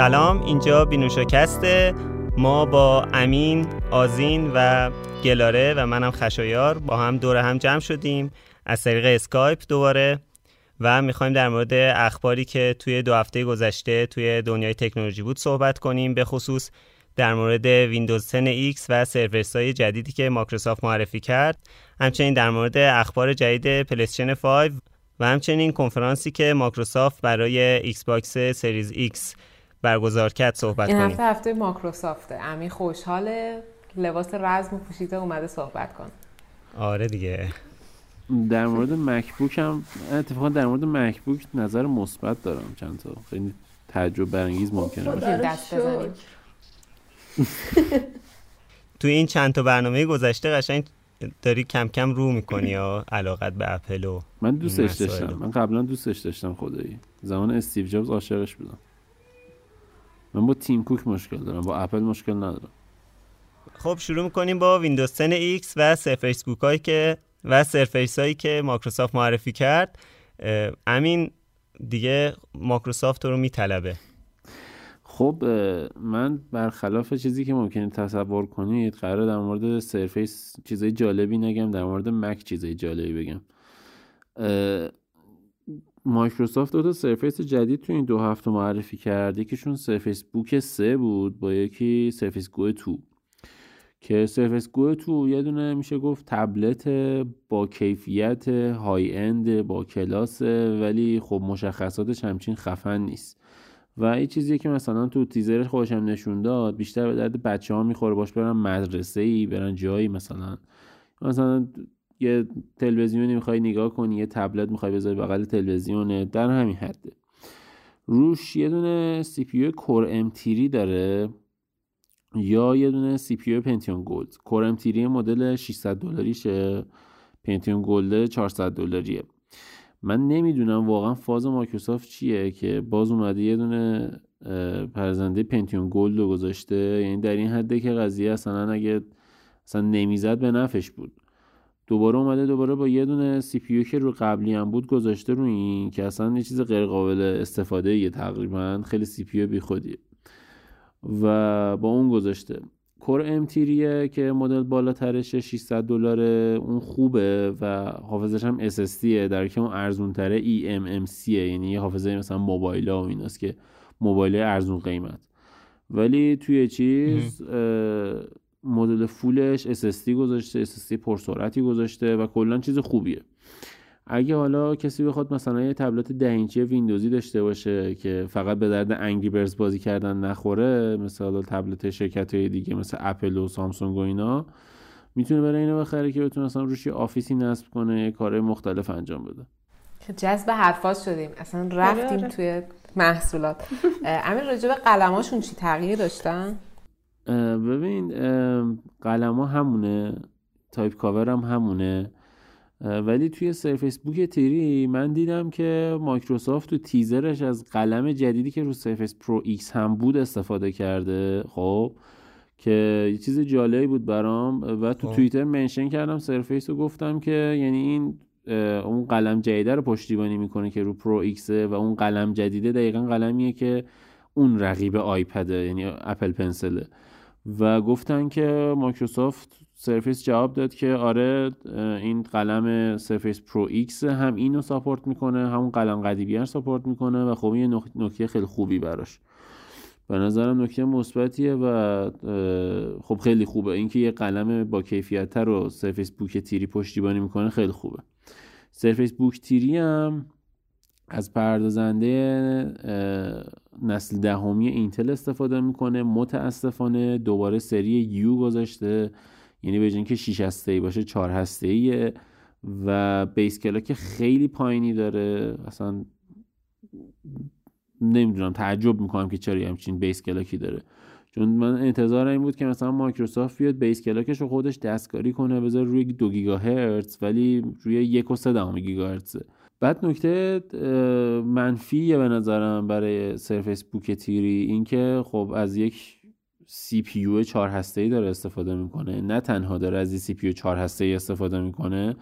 سلام اینجا بینوشاکسته ما با امین، آزین و گلاره و منم خشایار با هم دور هم جمع شدیم از طریق اسکایپ دوباره و می‌خوایم در مورد اخباری که توی دو هفته گذشته توی دنیای تکنولوژی بود صحبت کنیم به خصوص در مورد ویندوز 10 X و سرفیس های جدیدی که مایکروسافت معرفی کرد. همچنین در مورد اخبار جدید پلی‌استیشن 5 و همچنین کنفرانسی که مایکروسافت برای Xbox Series X برگزار کرد صحبت این کنیم. هفته هفته مایکروسافته. امین خوشحاله. لباس رزم پوشیده اومده صحبت کن آره دیگه. در مورد مکبوک هم اتفاقا در مورد مکبوک نظر مثبت دارم چند تا. خیلی تعجب برانگیز ممکنه باشه. می‌تونیم دست بزنیم توی این چند تا برنامه گذشته قشنگ داری کم کم رو می‌کنی یا علاقت به اپل و من دوستش این. داشتم. من قبلا دوستش داشتم خدایی. زمان استیو جابز عاشقش بودم. من با تیم کوک مشکل دارم با اپل مشکل ندارم. خب شروع می‌کنیم با ویندوز 10 X و سرفیس بوک هایی که و سرفیس هایی که مایکروسافت معرفی کرد. امین دیگه مایکروسافت رو میطلبه. خب من برخلاف چیزی که ممکنه تصور کنید قرار در مورد سرفیس چیزای جالبی نگم در مورد مک چیزای جالبی بگم. مایکروسافت دو تا سرفیس جدید تو این دو هفته معرفی کرد یکیشون سرفیس بوک 3 بود با یکی سرفیس گو 2 که سرفیس گو 2 یه دونه میشه گفت تبلت با کیفیت high-end با کلاس ولی خب مشخصاتش همچین خفن نیست. و این چیزیه که مثلا تو تیزرش خودش هم نشون داد بیشتر به درد بچه ها می‌خوره باش برن مدرسه ای برن جایی مثلا. مثلا یه تلویزیونی می‌خوای نگاه کنی یه تبلت می‌خوای بذاری بغل تلویزیونه در همین حده. روش یه دونه CPU Core m3 داره یا یه دونه CPU Pentium Gold. Core m3 مدل 600 دلاریشه Pentium Gold 400 دلاریه. من نمی‌دونم واقعا فاز مایکروسافت چیه که باز اومده یه دونه پردازنده Pentium Gold رو گذاشته. یعنی در این حده که قضیه اصلا اگه اصلا نمی‌زد به نفعش بود. دوباره اومده دوباره با یه دونه CPU که رو قبلی هم بود گذاشته رو این که اصلا یه چیز غیر قابل استفاده یه تقریبا. خیلی CPU بی خودیه. و با اون گذاشته. Core m3 یه که مدل بالاترشه 600 دلاره. اون خوبه و حافظش هم SSD در که اون ارزون تره eMMC یعنی یه حافظه مثلا موبایل ها و ایناست که موبایل ارزون قیمت. ولی توی چیز مدل full ش SSD گذاشته SSD پرسرعتی گذاشته و کلا چیز خوبیه. اگه حالا کسی بخواد مثلا یه تبلت ده اینچی ویندوزی داشته باشه که فقط به درد Angry Birds بازی کردن نخوره مثلا تبلت شرکت های دیگه مثل اپل و سامسونگ و اینا می‌تونه برای اینو بخره که بتونه مثلا روش یه آفیسی نصب کنه یه کارهای مختلف انجام بده. که جذب حرفات شدیم. اصلا رفتیم آره. توی محصولات. امیر راجع به قلماشون چی تغییر داشتن؟ اه، ببین قلم ها همونه Type Cover هم همونه. ولی توی Surface Book 3 من دیدم که مایکروسافت تو تیزرش از قلم جدیدی که رو Surface Pro X هم بود استفاده کرده. خب که یه چیز جالبی بود برام. و تو خب. توییتر mention کردم سرفیس رو گفتم که یعنی این اون قلم جدیده رو پشتیبانی می‌کنه که رو Pro X ه و اون قلم جدیده دقیقا قلمیه که اون رقیب آیپده یعنی Apple Pencil ه. و گفتن که مایکروسافت سرفیس جواب داد که آره این قلم Surface Pro X هم اینو support می‌کنه همون قلم قدیمی رو support می‌کنه و خب این نکته خیلی خوبی براش. به نظرم نکته مثبتیه و خب خیلی خوبه. اینکه یه قلم با کیفیت رو Surface Book 3 پشتیبانی می‌کنه خیلی خوبه. Surface Book 3 هم از پردازنده نسل دهمی اینتل استفاده می‌کنه. متاسفانه دوباره سری U گذاشته. یعنی به جای اینکه 6 هسته ای باشه 4 هسته ایه و base clock خیلی پایینی داره. اصلا نمی‌دونم تعجب می‌کنم که چرا همچین base clock ی داره. چون من انتظار این بود که مثلا مایکروسافت بیاد base clock ش رو خودش دستکاری کنه بذاره روی دو گیگاهرتز ولی روی یک و سه دهم گیگاهرتزه. بعد نکته منفیه به نظرم برای Surface Book Three اینکه خب از یک CPU چهار هسته ای داره استفاده می‌کنه. نه تنها داره از CPU چهار هسته ای استفاده می‌کنه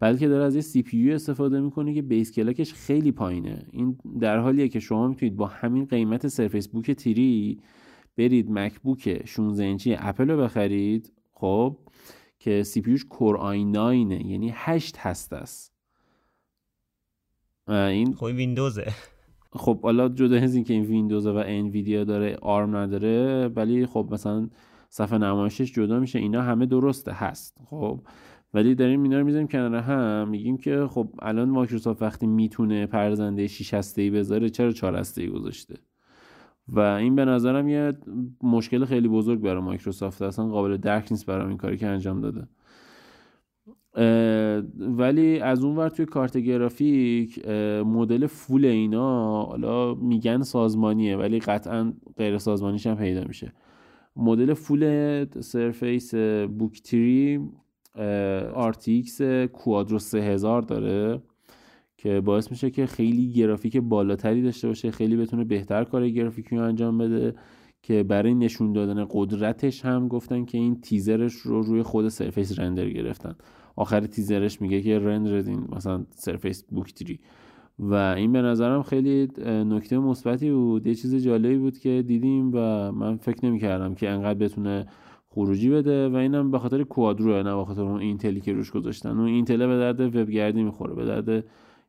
بلکه داره از یه CPU استفاده می‌کنه که base clock ش خیلی پایینه. این در حالیه که شما می‌تونید با همین قیمت Surface Book Three برید MacBook 16 اینچی اپل رو بخرید خب که CPU ش Core i9 یعنی 8 هسته است. این خب ویندوزه. خب حالا جدا از اینکه این ویندوز و Nvidia داره آرم نداره ولی خب مثلا صفحه نمایشش جدا میشه اینا همه درسته هست. خب ولی داریم اینا رو می‌ذاریم کنار هم میگیم که خب الان مایکروسافت وقتی می‌تونه پردازنده 6 هسته ای بذاره چرا 4 هسته ای گذاشته؟ و این به نظرم یه مشکل خیلی بزرگ برای مایکروسافت اصلا قابل درک نیست برای این کاری که انجام داده. ولی از اون ور توی کارت گرافیک مدل فول اینا حالا میگن سازمانیه ولی قطعا غیر سازمانیش هم پیدا میشه. مدل فول سرفیس بوکتری RTX کوادرو 3000 داره که باعث میشه که خیلی گرافیک بالاتری داشته باشه خیلی بتونه بهتر کار گرافیکی رو انجام بده که برای نشون دادن قدرتش هم گفتن که این تیزرش رو روی خود سرفیس رندر گرفتن. آخر تیزرش میگه که رندردین مثلا سرفیس بوک و این به نظرم خیلی نکته مثبتی بود. یه چیز جالبی بود که دیدیم و من فکر نمی‌کردم که انقدر بتونه خروجی بده و اینم به خاطر کوادرو نه به خاطر اون اینتلی که روش گذاشتن. اون اینتل به درد وبگردی می‌خوره به درد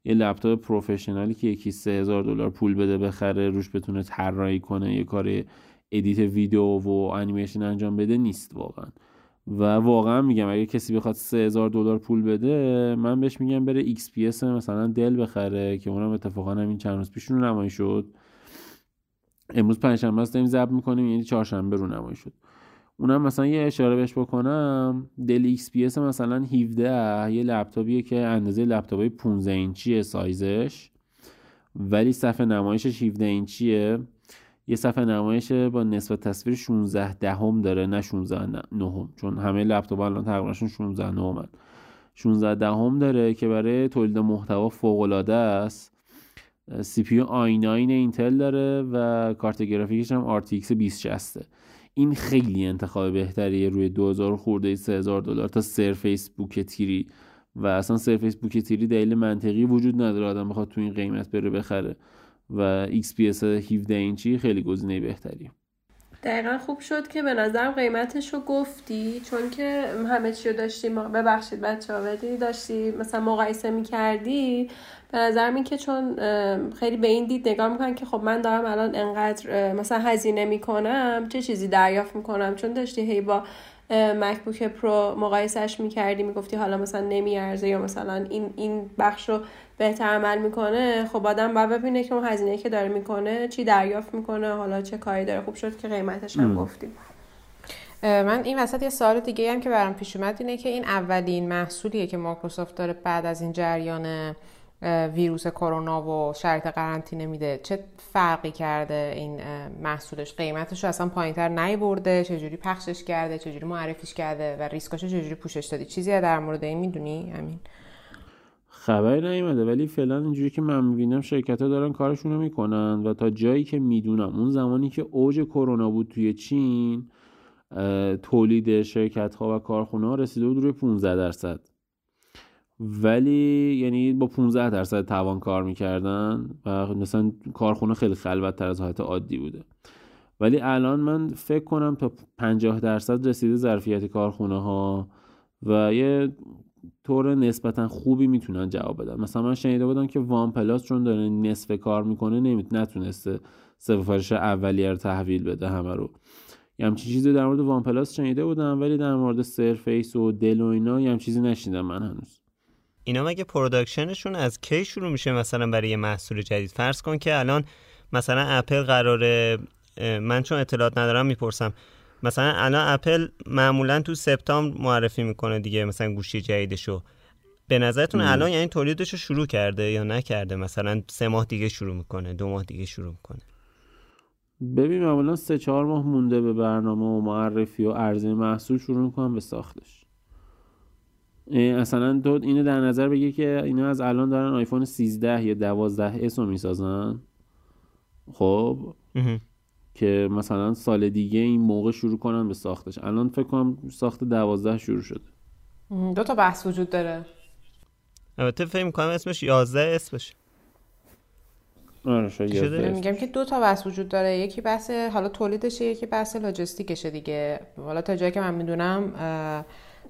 یه لپتاپ پروفشنالی که یکی سه هزار دلار پول بده بخره روش بتونه طراحی کنه یه کار edit ویدیو و انیمیشن انجام بده نیست واقعا. و واقعا میگم اگه کسی بخواد 3000 دلار پول بده من بهش میگم بره XPS مثلا Dell بخره که اونم اتفاقا همین چند روز پیش رو نمایی شد. امروز پنجشنبه است داریم ضبط می‌کنیم یعنی چهارشنبه رو نمایی شد. اونم مثلا یه اشاره بهش بکنم. Dell XPS مثلا 17 یه لپتاپیه که اندازه لپتاپ های 15 اینچیه سایزش. ولی صفحه نمایشش 17 اینچیه. یه صفحه نمایش با نسبت تصویر 16 دهم داره نه 16 نهم. چون همه لپتاپ الان تقریبا 16 نهم 16 دهم داره که برای تولید محتوا فوق العاده است. CPU i9 اینتل داره و کارت گرافیکش هم RTX 2060 این خیلی انتخاب بهتریه روی 2000 خورده 3000 دلار تا Surface Book Three. و اصلا سرفیس بوک تیری دلیل منطقی وجود نداره. آدم بخواد تو این قیمت بره بخره. و XPS 17 اینچی خیلی گزینه بهتری. دقیقا خوب شد که به نظرم قیمتش رو گفتی چون که همه چی رو داشتی ببخشید بچه ها داشتی مثلا مقایسه می‌کردی. به نظرم این که چون خیلی به این دید نگاه می‌کنن که خب من دارم الان انقدر مثلا هزینه می‌کنم چه چیزی دریافت می‌کنم؟ چون داشتی هی با MacBook Pro مقایسهش می‌کردی می‌گفتی حالا مثلا نمیارزه یا مثلا این این بخش رو بهتر عمل می‌کنه خب آدم باید ببینه که اون هزینه که داره می‌کنه چی دریافت می‌کنه حالا چه کاری داره. خوب شد که قیمتش هم گفتیم. من این وسط یه سوال دیگه هم که برام پیش اومد اینه که این اولین محصولیه که مایکروسافت داره بعد از این جریان ویروس کرونا و شرط قرنطینه میده. چه فرقی کرده این محصولش؟ قیمتش رو اصلا پایینتر نیورده. چجوری پخشش کرده؟ چجوری معرفیش کرده؟ و ریسکاشو چجوری پوشش دادی چیزی در مورد این می‌دونی؟ همین خبری نیومده ولی فعلا اینجوری که من می‌بینم شرکت ها دارن کارشون رو می‌کنن و تا جایی که می‌دونم اون زمانی که اوج کرونا بود توی چین تولید شرکت ها و کارخونه ها رسیده بود روی 15 درصد. ولی یعنی با 15 درصد توان کار می‌کردن و مثلا کارخونه خیلی خلوت تر از حالت عادی بوده. ولی الان من فکر کنم تا 50 درصد رسیده ظرفیت کارخونه ها و یه طور نسبتا خوبی می‌تونن جواب بدن. مثلا من شنیده بودم که OnePlus چون داره نصف کار می‌کنه نمیت نتونسته سفارش اولیه رو تحویل بده همه رو. یه همچین چیزی در مورد OnePlus شنیده بودم ولی در مورد Surface و Dell و اینا یه چیزی نشیدم من هنوز. اینا مگه production شون از کی شروع میشه مثلا برای یه محصول جدید؟ فرض کن که الان مثلا اپل قراره من چون اطلاعات ندارم می‌پرسم. مثلا الان اپل معمولا تو سپتامبر معرفی می‌کنه دیگه مثلا گوشی جدیدشو. به نظرتون الان یعنی تولیدش رو شروع کرده یا نکرده؟ مثلا سه ماه دیگه شروع می‌کنه دو ماه دیگه شروع می‌کنه. ببین معمولا سه چهار ماه مونده به برنامه و معرفی و عرضه محصول شروع می‌کنن به ساختش. اصلا تو اینو در نظر بگیر که اینا از الان دارن آیفون 13 یا 12 S رو می‌سازن. خب؟ که مثلا سال دیگه این موقع شروع کنن به ساختش. الان فکر کنم ساخت دوازده شروع شده. دو تا بحث وجود داره. البته فکر می‌کنم اسمش 11 اسمش آره میگم که دو تا بحث وجود داره. یکی بحث حالا تولیدشه یکی بحث لاجستیکشه دیگه. حالا تا جایی که من می‌دونم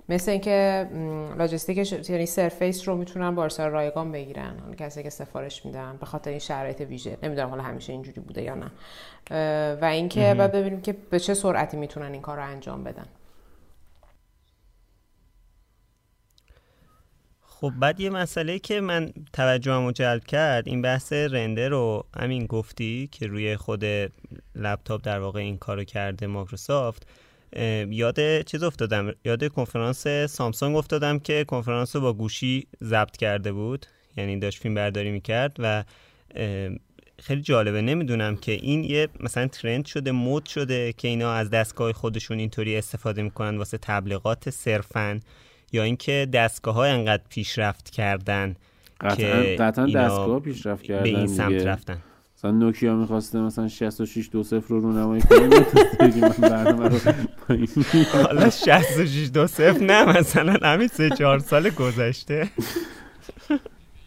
مثل اینکه لاجستیکش یعنی سرفیس رو می‌تونن با رایگان بگیرن. اون کسی که سفارش میدن به خاطر این شرایط ویژه. نمی‌دونم حالا همیشه اینجوری بوده یا نه. و اینکه بعد ببینیم که به چه سرعتی می‌تونن این کار رو انجام بدن. خب بعد یه مسئله که من توجهم جلب کرد این بحث رندر رو همین گفتی که روی خود لپتاپ در واقع این کارو کرده مایکروسافت. یاد چیز افتادم؟ یاد کنفرانس سامسونگ افتادم که کنفرانس رو با گوشی ضبط کرده بود. یعنی داشت فیلم برداری می‌کرد و خیلی جالبه. نمی‌دونم که این یه مثلا ترند شده مد شده که اینا از دستگاه خودشون اینطوری استفاده می‌کنن واسه تبلیغات صرفا یا اینکه دستگاه های انقدر پیشرفت کردن قطعا, که قطعا دستگاه پیشرفت کردن به این سمت دیگه. رفتن. مثلا نوکیا می‌خواسته مثلا 66 دو صفر رو رونمایی کنه برنامه رو حالا 66 دو صفر نه مثلا همین سه چهار سال گذشته.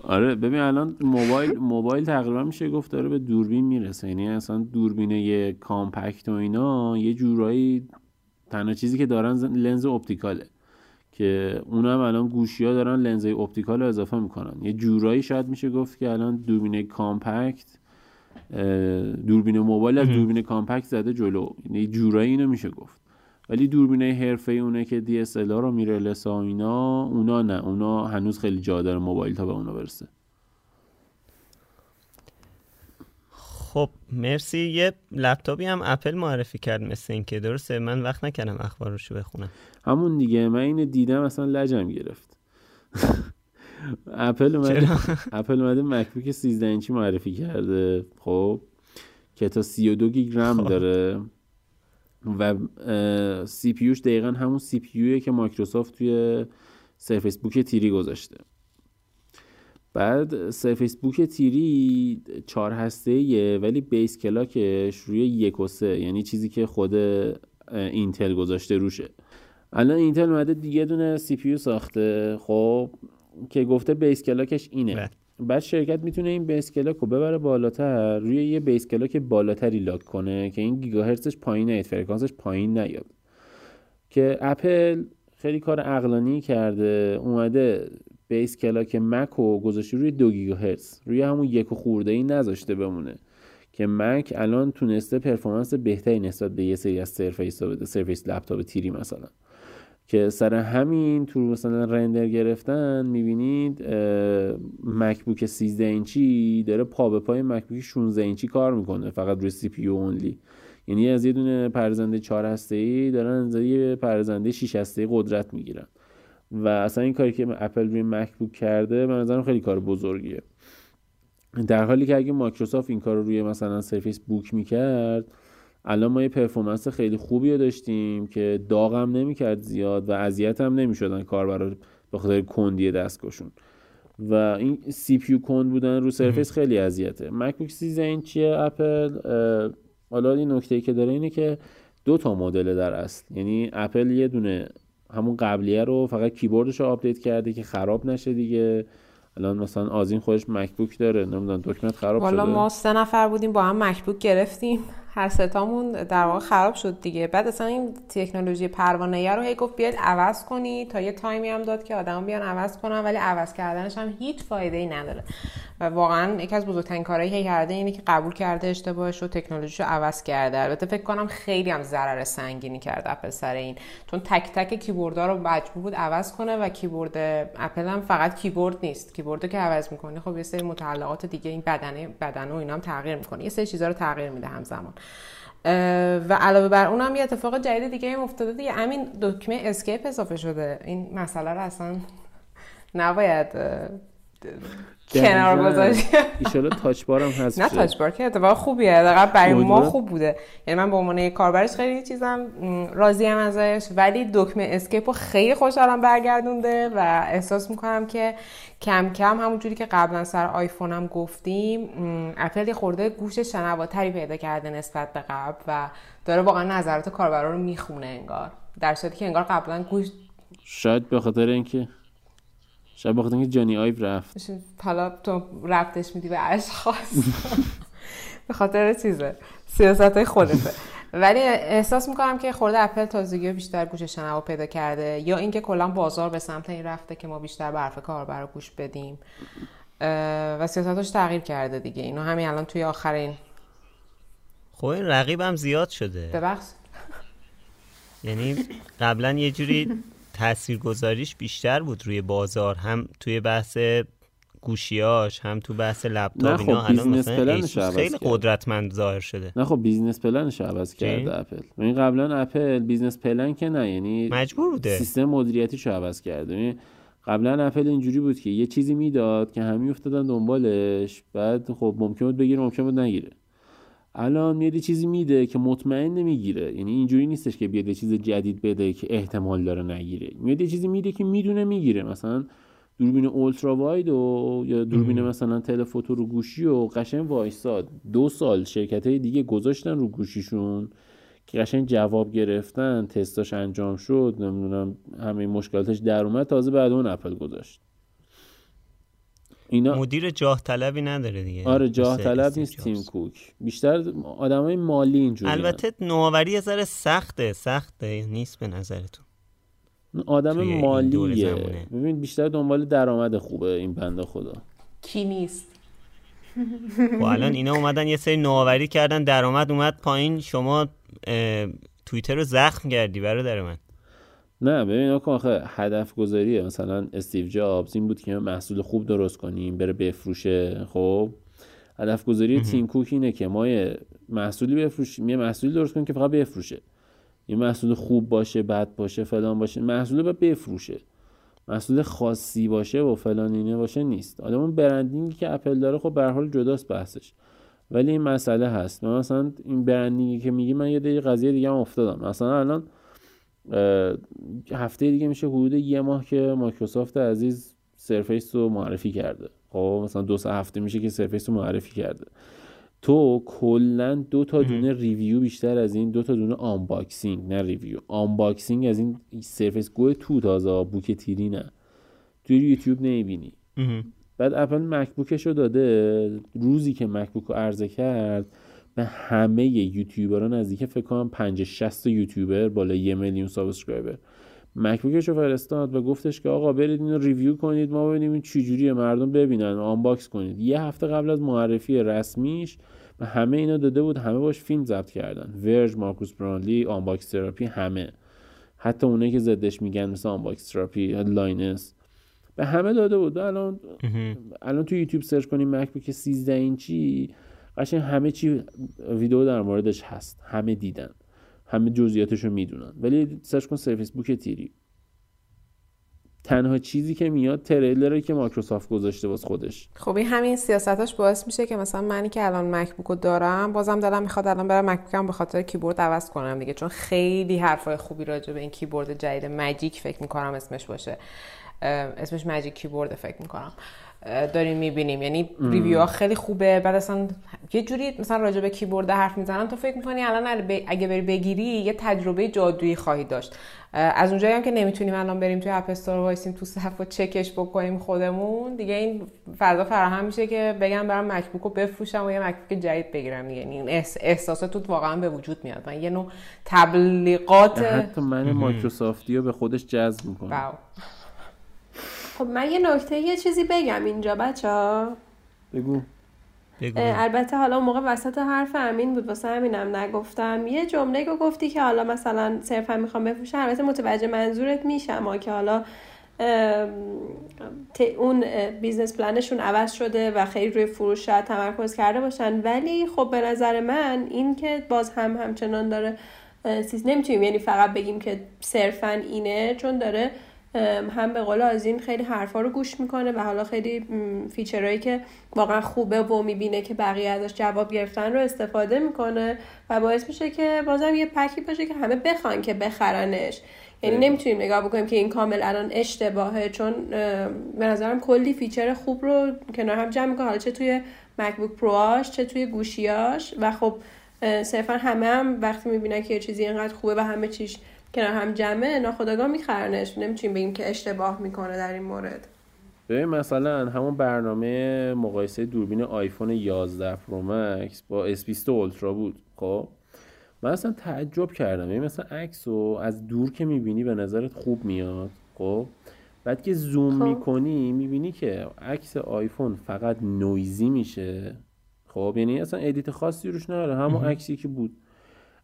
آره ببین الان موبایل موبایل تقریبا میشه گفت داره به دوربین می‌رسه. یعنی اصلا دوربینه compact و اینا یه جورایی تنها چیزی که دارن لنز optical ه. که اونم الان گوشی ها دارن لنز optical رو اضافه می‌کنن. یه جورایی شاید میشه گفت که الان دوربین compact دوربین موبایل از دوربین compact زده جلو. یعنی جورایی اینو میشه گفت. ولی دوربین حرفه‌ای اونه که DSLR و mirrorless و اینا اونا نه. اونا هنوز خیلی جا داره موبایل تا به اونا برسه. خب مرسی. یه لپتاپی هم اپل معرفی کرد مثل این که درسته؟ من وقت نکردم اخبارشو بخونم. همون دیگه. من اینو دیدم اصلا لجم گرفت. اپل اومده اپل اومده MacBook 13 اینچی معرفی کرده. خب. که تا 32 گیگ رم خب. داره. و CPU ش دقیقا همون CPU که مایکروسافت توی Surface Book Three گذاشته. بعد Surface Book Three چهار هسته ایه ولی base clock ش روی یک و سه. یعنی چیزی که خود اینتل گذاشته روشه. الان اینتل اومده دیگه دونه CPU ساخته. خب. که گفته base clock ش اینه. بله. بعد شرکت می‌تونه این base clock رو ببره بالاتر روی یه base clock بالاتری lock کنه که این گیگاهرتزش پایین نیاد فرکانسش پایین نیاد. که اپل خیلی کار عقلانی کرده اومده base clock مک رو گذاشته روی دو گیگاهرتز روی همون یک خورده ای نذاشته بمونه. که مک الان تونسته performance بهتری نسبت به یه سری از Surface بده Surface Laptop Three مثلا. که سر همین تو مثلا render گرفتن می‌بینید MacBook 13 اینچی داره پا به پای MacBook 16 اینچی کار می‌کنه فقط روی CPU only یعنی از یه دونه پردازنده 4 هسته ای دارن از یه پردازنده 6 هسته قدرت می‌گیرن. و اصلا این کاری که اپل روی MacBook کرده به نظرم خیلی کار بزرگیه. در حالی که اگه مایکروسافت این کار رو روی مثلا Surface Book می‌کرد الان ما یه performance خیلی خوبی رو داشتیم که داغم نمی‌کرد زیاد و اذیت هم نمی‌شدن کاربرا به خاطر کندی دستگاهشون. و این CPU کند بودن رو Surface خیلی اذیته. MacBook 13 اینچی اپل؟ حالا این نکته که داره اینه که دو تا مدل در اصل. یعنی اپل یه دونه همون قبلیه رو فقط کیبوردش رو update کرده که خراب نشه دیگه. الان مثلا آزین خودش مکبوک داره. نمی‌دونم دکمت خراب شده. ما سه نفر بودیم با هم مکبوک گرفتیم. هر ستامون در واقع خراب شد دیگه. بعد اصلا این تکنولوژی پروانه رو هی گفت بیاد عوض کنی. تا یه تایمی هم داد که آدم بیان عوض کنن ولی عوض کردنش هم هیچ فایده ای نداره. و واقعا یکی از بزرگترین کارهایی که کرده اینه که قبول کرده اشتباهش رو تکنولوژی رو عوض کرده. البته فکر کنم خیلی هم ضرر سنگینی کرده اپل سر این. چون تک تک کیبوردها رو مجبور بود عوض کنه و کیبورد اپل هم فقط کیبورد نیست. کیبورد که عوض می‌کنی خب یه سری متعلقات دیگه این بدنه بدن و اینا هم تغییر می‌کنه. یه سری چیزا رو تغییر میده همزمان. و علاوه بر اونم یه اتفاق جدید دیگه هم افتاده دیگه. همین دکمه escape اضافه شده. این مسئله رو اصلا نباید کنار گذاشتی ایشالا تاچ بارم هست نه touch bar که اتفاق خوبیه. دقیقا برای ما خوب بوده. یعنی من به عنوان کاربرش خیلی چیزم راضی هم ازش. ولی دکمه escape رو خیلی خوشحالم برگردونده و احساس می‌کنم که کم کم همونجوری که قبلا سر آیفونم گفتیم اپل خورده گوش شنواتری پیدا کرده نسبت به قبل و داره واقعا نظرات کاربرا رو می‌خونه انگار. در صورتی که انگار قبلا گوش شاید به خاطر اینکه شاید بخاطر اینکه جانی آیو رفت. حالا تو رفتش میدی به اشخاص به خاطر چیزه؟ سیاست های خودته. ولی احساس می‌کنم که خورده اپل تازگی بیشتر گوش شنوا پیدا کرده. یا اینکه کلا بازار به سمت این رفته که ما بیشتر به حرف کاربر گوش بدیم. و سیاستش تغییر کرده دیگه. اینو همین الان توی آخرین خب این رقیبم زیاد شده. ببخش. یعنی قبلا یه جوری تاثیرگذاریش بیشتر بود روی بازار هم توی بحث گوشیاش هم تو بحث لپتاپ اینا خب الان مثلا خیلی قدرتمند ظاهر شده. نه خب business plan ش عوض کرده اپل. این قبلا اپل business plan که نه یعنی مجبور بوده. سیستم مدیریتیش عوض کرده. یعنی قبلا اپل اینجوری بود که یه چیزی می‌داد که همین افتادن دنبالش بعد خب ممکن بود بگیره ممکن بود نگیره. الان میاد یه چیزی میده که مطمئن نمی‌گیره. یعنی اینجوری نیستش که بیاد یه چیز جدید بده که احتمال داره نگیره. میاد یه چیزی میده که می‌دونه می‌گیره. مثلا دوربین اولترا واید و یا دوربین مثلا تلفوتو رو گوشی و قشنگ وایساد دو سال شرکت های دیگه گذاشتن رو گوشیشون که قشنگ جواب گرفتن تستاش انجام شد نمی‌دونم همه مشکلاتش در اومد. تازه بعد اون اپل گذاشت. اینا مدیر جاه طلبی نداره دیگه. آره جاه طلب نیست تیم کوک. بیشتر آدمای مالی اینجوری البته نوآوری یه ذره سخته سخته نیست به نظرتون؟ آدم مالیه. ببین بیشتر دنبال درآمد خوبه این بنده خدا. کی نیست؟ و خب الان اینا اومدن یه سری نوآوری کردن درآمد اومد پایین. شما توییتر رو زخم کردی برادر من. نه ببین آخه هدف گذاریه مثلا استیو جابز این بود که محصول خوب درست کنیم بره بفروشه. خب هدف گذاری تیم کوک اینه که ما یه محصولی بفروشیم یه محصولی درست کنیم که فقط بفروشه. یه محصول خوب باشه بد باشه فلان باشه محصول باید بفروشه. محصول خاصی باشه و فلان اینه باشه نیست. حالا اون برندینگی که اپل داره خب به حال جداست بحثش. ولی این مسئله هست. من مثلا این برندینگی که میگی من یه قضیه دیگه هم افتادم. مثلا الان هفته دیگه میشه حدود یه ماه که مایکروسافت عزیز سرفیس رو معرفی کرده. خب مثلا دو سه هفته میشه که سرفیس رو معرفی کرده. تو کلا دو تا دونه review بیشتر از این دو تا دونه unboxing نه review. unboxing از این Surface Go two تازه Book three نه. توی یوتیوب نمی‌بینی. بعد اپل مکبوکش رو داده. روزی که مکبوک رو عرضه کرد به همه یوتیوبران نزدیک فکر کنم 50 60 یوتیوبر بالا یه میلیون subscriber. مکبوکش رو فرستاد و گفتش که آقا برید اینو review کنید ما ببینیم این چجوریه مردم ببینن unbox کنید. یه هفته قبل از معرفی رسمیش و همه اینا داده بود همه باش فیلم ضبط کردن. Verge Marques Brownlee Unbox Therapy همه. حتی اونایی که زدش میگن مثل Unbox Therapy Linus به همه داده بود. الان الان تو یوتیوب search کنیم مکبوک 13 اینچی قشنگ همه چی ویدیو در موردش هست. همه دیدن. همه جزئیاتش رو می‌دونن. ولی search کن Surface Book three. تنها چیزی که میاد تریلره که مایکروسافت گذاشته باز خودش. خب این همین سیاستاش باعث میشه که مثلا منی که الان مکبوک رو دارم بازم دلم می‌خواد الان برم مکبوکم به خاطر کیبورد عوض کنم دیگه. چون خیلی حرفای خوبی راجع به این کیبورد جدید magic فکر می‌کنم اسمش باشه. اسمش Magic Keyboard فکر می‌کنم. داریم می‌بینیم. یعنی review ها خیلی خوبه. بعد اصلا یه جوری مثلا راجع به کیبورد حرف می‌زنن تو فکر می‌کنی الان اگه بری بگیری یه تجربه جادویی خواهی داشت. از اونجایی هم که نمی‌تونیم الان بریم توی Apple Store وایسیم تو صف و چکش بکنیم خودمون دیگه این فضا فراهم میشه که بگم برام مکبوک رو بفروشم و یه مکبوک جدید بگیرم. دیگه این احساسات تو واقعا به وجود میاد. من یه نوع تبلیغات حتی من مایکروسافتی رو به خودش جذب می‌کنه خب من یه نکته یه چیزی بگم اینجا بچه ها بگو. البته حالا موقع وسط حرف امین بود واسه همینم نگفتم. یه جمله که گفتی که حالا مثلا صرفا می‌خوام بفروشم. البته متوجه منظورت میشم ما که حالا اون business plan شون عوض شده و خیلی روی فروش شاید تمرکز کرده باشن. ولی خب به نظر من این که باز هم همچنان داره سیز نمی‌تونیم یعنی فقط بگیم که صرفا اینه چون داره هم به قول آزین خیلی حرفا رو گوش می‌کنه و حالا خیلی feature هایی که واقعا خوبه و می‌بینه که بقیه ازش جواب گرفتن رو استفاده می‌کنه و باعث میشه که بازم یه pack ی باشه که همه بخوان که بخرنش. یعنی نمی‌تونیم نگاه بکنیم که این کامل الان اشتباهه چون به نظرم کلی feature خوب رو کنار هم جمع می‌کنه. حالا چه توی مکبوک پروهاش چه توی گوشیاش و خب صرفا همه هم وقتی می‌بینن که یه چیزی اینقدر خوبه و همه چیش کنار هم جمعه ناخداگاه میخرنش. نمی‌تونیم بگیم که اشتباه می‌کنه در این مورد. ببین مثلا همون برنامه مقایسه دوربین آیفون 11 پرو مکس با S20 اولترا بود خب؟ من اصلا تعجب کردم. ببین مثلا عکس رو از دور که می‌بینی به نظرت خوب میاد خب؟ بعد که زوم خب. می‌کنی می‌بینی که عکس آیفون فقط نویزی میشه خب؟ یعنی اصلا edit خاصی روش نداره. همون عکسی که بود.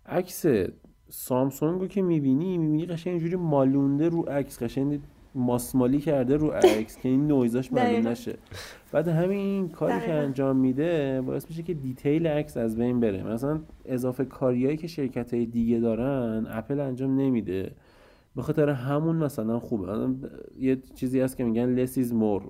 عکس سامسونگ رو که می‌بینی می‌بینی قشنگ اینجوری مالونده رو عکس قشنگ ماسمالی کرده رو عکس که این نویزاش معلوم نشه. بعد همین کاری که انجام میده باعث میشه که detail عکس از بین بره. مثلا اضافه کاریایی که شرکت های دیگه دارن اپل انجام نمیده. به خاطر همون مثلا خوبه. یه چیزی هست که میگن less is more.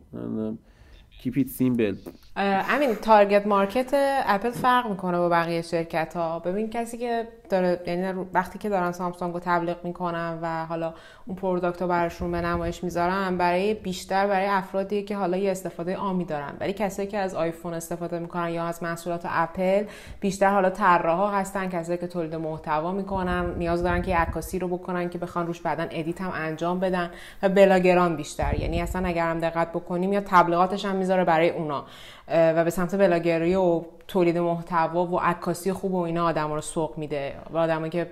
keep it simple. همین target market اپل فرق می‌کنه با بقیه شرکت ها ببین کسی که داره یعنی وقتی که دارن سامسونگ رو تبلیغ می‌کنن و حالا اون product رو براشون به نمایش می‌ذارن برای بیشتر برای افرادی که حالا یه استفاده عامی دارن. ولی کسایی که از آیفون استفاده می‌کنن یا از محصولات اپل بیشتر حالا طراحا هستن کسایی که تولید محتوا می‌کنن نیاز دارن که عکاسی رو بکنن که بخوان روش بعدا edit هم انجام بدن و بلاگران بیشتر. یعنی اصلا اگر هم دقت بکنیم یا تبلیغاتش هم می‌ذاره برای اونا. و به سمت بلاگری و تولید محتوا و عکاسی خوب و اینا آدم رو سوق میده. و آدمایی که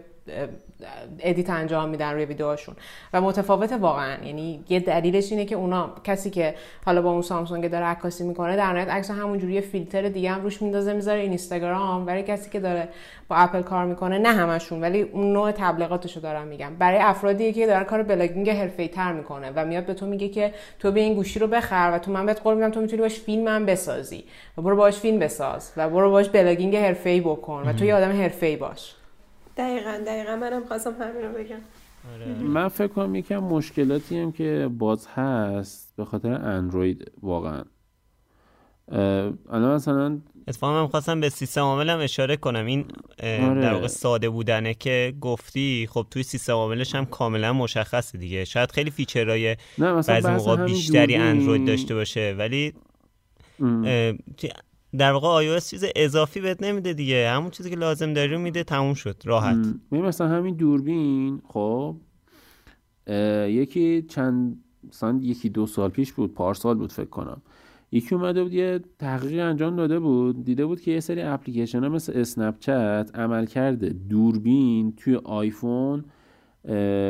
edit انجام میدن روی ویدیوهاشون. و متفاوت واقعا. یعنی یه دلیلش اینه که اونا کسی که حالا با اون سامسونگ داره عکاسی می‌کنه در نهایت عکس همونجوری فیلتر دیگه هم روش میندازه می‌ذاره اینستاگرام. برای کسی که داره با اپل کار می‌کنه نه همشون ولی اون نوع تبلیغاتشو دارم میگم. برای افرادی که داره کار blogging حرفه‌ای تر می‌کنه و میاد به تو میگه که تو به این گوشی رو بخر و تو من بهت قول میدم تو می‌تونی باش فیلم هم بسازی و برو باش فیلم بساز و برو باش blogging حرفه‌ای بکن و تو یه آدم حرفه‌ای باش. دقیقا دقیقا. منم خواستم همین رو بگم. آره. من فکر کنم یکم مشکلاتی هم که باز هست به خاطر اندروید واقعا. الان مثلا اتفاقا من خواستم به سیستم عامل اشاره کنم. این آره. در واقع ساده بودنه که گفتی خب توی سیستم عاملش هم کاملا مشخصه دیگه. شاید خیلی feature های بعضی موقع بیشتری اندروید داشته باشه ولی در واقع iOS چیز اضافی بهت نمیده دیگه. همون چیزی که لازم داری رو میده تموم شد. راحت. مثلا همین دوربین خب یکی چند مثلا یکی دو سال پیش بود پارسال بود فکر کنم. یکی اومده بود یه تحقیق انجام داده بود دیده بود که یه سری اپلیکیشن ها مثل اسنپ چت عمل کرده دوربین توی آیفون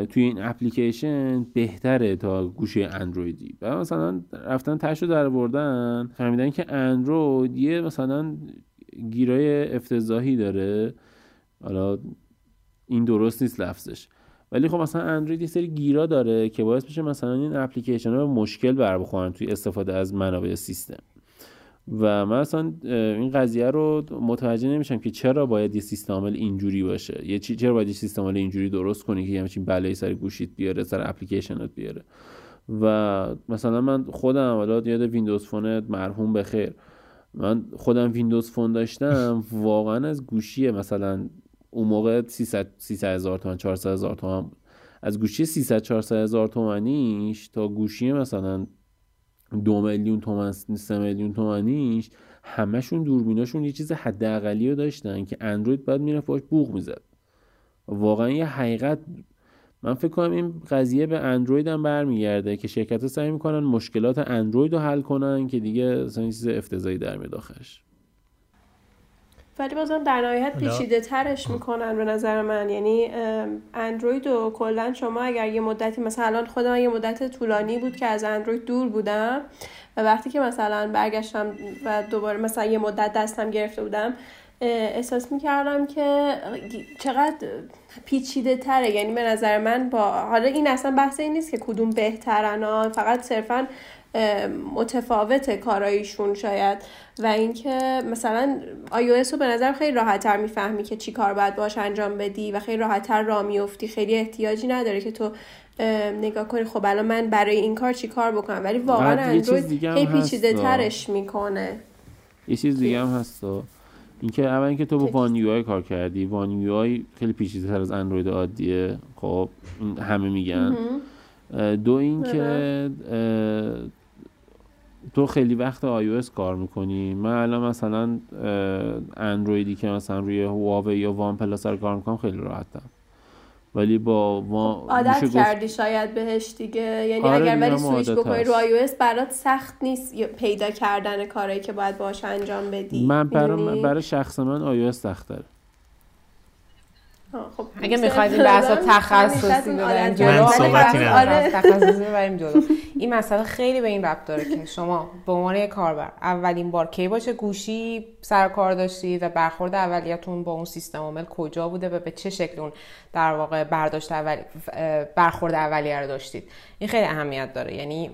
توی این اپلیکیشن بهتره تا گوشی اندرویدی. و مثلا رفتن تشو در بردن فهمیدن که اندروید یه مثلا گیرای افتضاحی داره. حالا این درست نیست لفظش. ولی خب مثلا اندروید یه سری گیرا داره که باعث میشه مثلا این اپلیکیشن ها مشکل بر توی استفاده از منابع سیستم. و من اصلا این قضیه رو متوجه نمیشم که چرا باید یه سیستم عامل اینجوری باشه. یه چی چرا باید یه سیستم عامل اینجوری درست کنی که همچین بلایی سر گوشیت بیاره سر اپلیکیشنت بیاره. و مثلا من خودم حالا یاد ویندوز فون مرحوم بخیر من خودم ویندوز فون داشتم واقعا از گوشی مثلا اون موقع 300 300 هزار تومن 400 هزار بود از گوشی 300 400 هزار تومنیش تا گوشی مثلا دو میلیون تومن سه میلیون تومنیش همشون دوربیناشون یه چیز حداقلی رو داشتن که اندروید بعد می‌رفت باش بوق می‌زد. واقعا یه حقیقت من فکر کنم این قضیه به اندروید هم برمیگرده که شرکت ها سعی می‌کنن مشکلات اندروید رو حل کنن که دیگه اصلا چیز افتضاحی در میاد ولی بازم در نهایت پیچیده ترش می‌کنن به نظر من. یعنی اندروید و کلا شما اگر یه مدتی مثلا الان خودم یه مدت طولانی بود که از اندروید دور بودم و وقتی که مثلا برگشتم و دوباره مثلا یه مدت دستم گرفته بودم احساس می‌کردم که چقدر پیچیده تره. یعنی به نظر من با حالا این اصلا بحث این نیست که کدوم بهترن فقط صرفا متفاوت کارایشون شاید. و اینکه مثلا iOS رو به نظر خیلی راحتتر می‌فهمی که چی کار باید باش انجام بدی و خیلی راحتتر را میفتی خیلی احتیاجی نداره که تو نگاه کنی خب الان من برای این کار چی کار بکنم؟ ولی واقعا اندروید هی پیچیده ترش می‌کنه. یه چیز دیگه هم هست اینکه اول اینکه تو با وان یو کار کردی. وان یو خیلی پیچیده تر از اندروید عادیه. خب همه میگن. دو اینکه تو خیلی وقت iOS کار می‌کنی؟ من الان مثلا اندرویدی که مثلا روی هواوی یا وان پلاس کار می‌کنم خیلی راحتم. ولی با ما خب، عادت کردی شاید بهش دیگه. یعنی آره اگر ولی سویچ بکنی رو iOS برات سخت نیست پیدا کردن کاری که باید باش انجام بدی. من برای, برای شخص من iOS سخت داره خب اگه می‌خواید این بحث تخصصی ببریم جلو. من صحبتی آره. تخصصی ببریم جلو. این مسئله خیلی به این ربط داره که شما به عنوان یک کاربر اولین بار کی باشه گوشی سر کار داشتید و برخورد اولیتون با اون سیستم عامل کجا بوده و به چه شکل اون در واقع برداشت اولی برخورد اولیه رو داشتید. این خیلی اهمیت داره. یعنی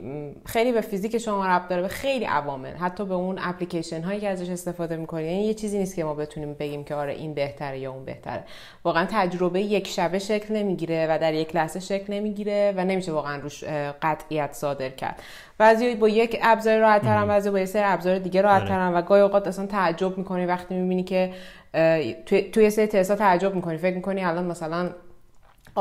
خیلی به فیزیک شما ربط داره به خیلی عوامل. حتی به اون اپلیکیشن هایی که ازش استفاده می‌کنید یعنی یه چیزی نیست که ما بتونیم بگیم که آره این بهتره یا اون بهتره. واقعا تجربه یک شبه شکل نمی‌گیره و در یک لحظه شکل نمی‌گیره و نمیشه واقعا روش قطعیت صادر کرد. بعضی با یک ابزار راحت ترن بعضی با یه سری ابزار دیگه راحت آره. ترن و گاهی اوقات اصلا تعجب می‌کنی وقتی می‌بینی که توی توی سری تستا تعجب می‌کنی. فکر می‌کنی الان مثلا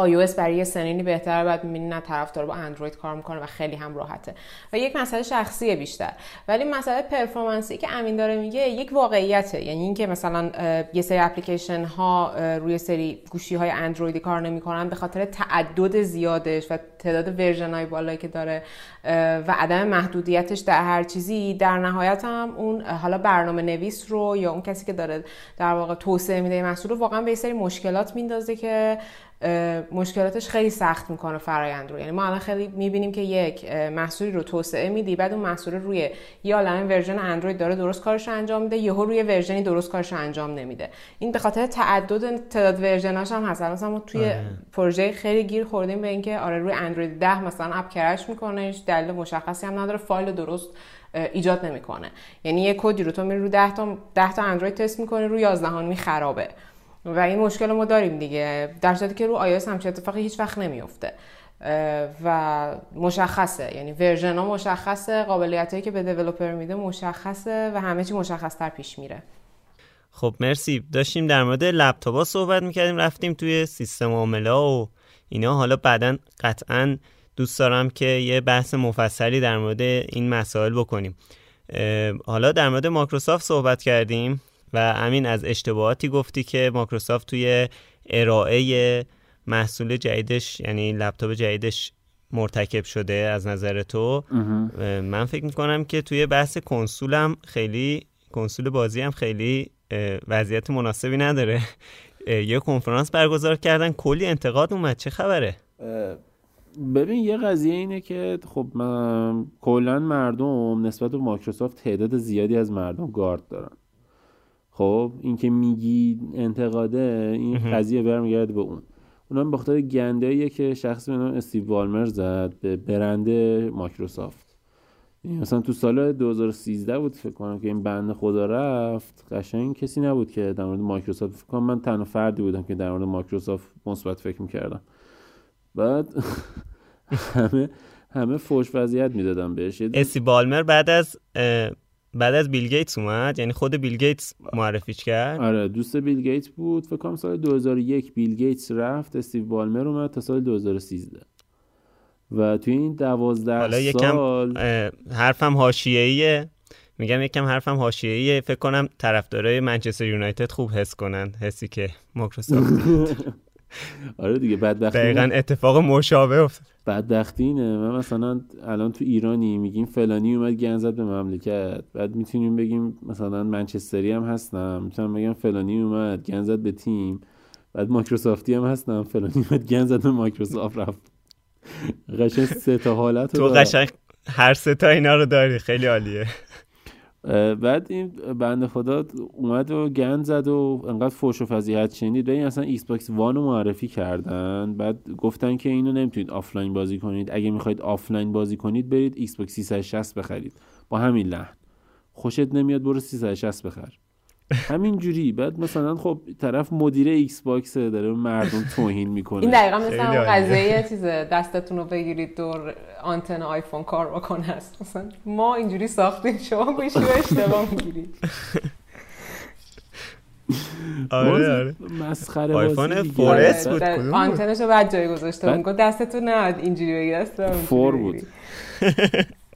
iOS برای یه سنینی بهتره بعد می‌بینی نه طرف با اندروید کار می‌کنه و خیلی هم راحته. و یک مسئله شخصی بیشتر. ولی مسئله پرفورمنسی که امین داره میگه یک واقعیته. یعنی اینکه مثلا یه سری اپلیکیشن ها روی سری گوشی های اندرویدی کار نمی‌کنن به خاطر تعدد زیادش و تعداد ورژن های بالایی که داره و عدم محدودیتش در هر چیزی. در نهایت هم اون حالا برنامه نویس رو یا اون کسی که داره در واقع توسعه میده محصول رو واقعا به سری مشکلات میندازه که مشکلاتش خیلی سخت می‌کنه فرایند رو. یعنی ما الان خیلی می‌بینیم که یک محصولی رو توسعه میدی بعد اون محصول روی یه عالمه version اندروید داره درست کارش رو انجام میده یهو روی version ی درست کارش رو انجام نمیده. این به خاطر تعدد تعداد version اش هم هست. مثلا ما توی آره. پروژه خیلی گیر خوردیم به اینکه آره روی اندروید 10 مثلا app crash می‌کنه هیچ دلیل مشخصی هم نداره فایل درست ایجاد نمی‌کنه. یعنی یه کدی رو تو میری رو 10 تا 10 تا اندروید تست می‌کنی روی 11 می خرابه و این مشکل ما داریم دیگه. در صورتی که رو iOS همچین اتفاقی هیچ وقت نمیفته و مشخصه. یعنی version ها مشخصه قابلیت هایی که به developer میده مشخصه و همه چی مشخص تر پیش میره. خب مرسی. داشتیم در مورد لپتاپ ها صحبت می‌کردیم رفتیم توی سیستم عامله و اینا. حالا بعدا قطعا دوست دارم که یه بحث مفصلی در مورد این مسائل بکنیم. حالا در مورد مایکروسافت صحبت کردیم. و امین از اشتباهاتی گفتی که مایکروسافت توی ارائه محصول جدیدش یعنی لپتاپ جدیدش مرتکب شده از نظر تو. من فکر می‌کنم که توی بحث کنسولم خیلی کنسول بازی هم خیلی وضعیت مناسبی نداره. یه کنفرانس برگزار کردن کلی انتقاد اومد. چه خبره؟ ببین یه قضیه اینه که خب کلا مردم نسبت به مایکروسافت تعداد زیادی از مردم گارد دارن. خب این که میگی انتقاده این قضیه برمیگرده به اون. اونم به خاطر گندهاییه که شخصی به نام استیو بالمر زد به برند مایکروسافت. یعنی مثلا تو سال 2013 بود فکر کنم که این بند خدا رفت. قشنگ کسی نبود که در مورد مایکروسافت فکر کنم. من تنها فردی بودم که در مورد مایکروسافت مثبت فکر می‌کردم. بعد همه همه فوش و فضیحت می‌دادم بهش. استیو بالمر بعد از بعد از بیل گیتس اومد یعنی خود بیل گیتس معرفیش کرد. آره دوست بیل گیتس بود. فکر کنم سال 2001 بیل گیتس رفت استیو بالمر اومد تا سال 2013 و توی این 12 حالا یکم حرفم حاشیه‌ایه. میگم یکم حرفم حاشیه‌ایه. فکر کنم طرفدارای منچستر یونایتد خوب حس کنن حسی که مایکروسافت آره دیگه بدبختی دقیقا اتفاق مشابه افتاد. بدبختی اینه من مثلا الان تو ایرانی میگیم فلانی اومد گند زد به مملکت. بعد می‌تونیم بگیم مثلا منچستری هم هستم. می‌تونم بگم فلانی اومد گند زد به تیم. بعد مایکروسافتی هم هستم. فلانی اومد گند زد به مایکروسافت رفت. قشنگ سه تا حالت تو قشنگ هر سه تا اینا رو داری. خیلی عالیه. بعد این بند خدا اومد و گند زد و انقدر فوش و فضیحت شنید. به این اصلا ایکس باکس وان رو معرفی کردن. بعد گفتن که اینو نمی‌تونید آفلاین بازی کنید. اگه می‌خواید آفلاین بازی کنید برید ایکس باکس 360 بخرید. با همین لحن. خوشت نمیاد برو 360 بخر. همین جوری بعد مثلا خب طرف مدیر ایکس باکس داره مردم توهین می‌کنه این دقیقا مثل اون. قضیه چیز دستتون رو بگیرید دور آنتن آیفون کار بکنه است مثلا ما اینجوری ساختیم شما گوشی رو اشتباه می‌گیرید آره آره مسخره آیفون. فورس بود. کدوم بود؟ آنتنش رو بعد جای گذاشته بود گفت دستتون نه اینجوری دست اینجوری فور. بود.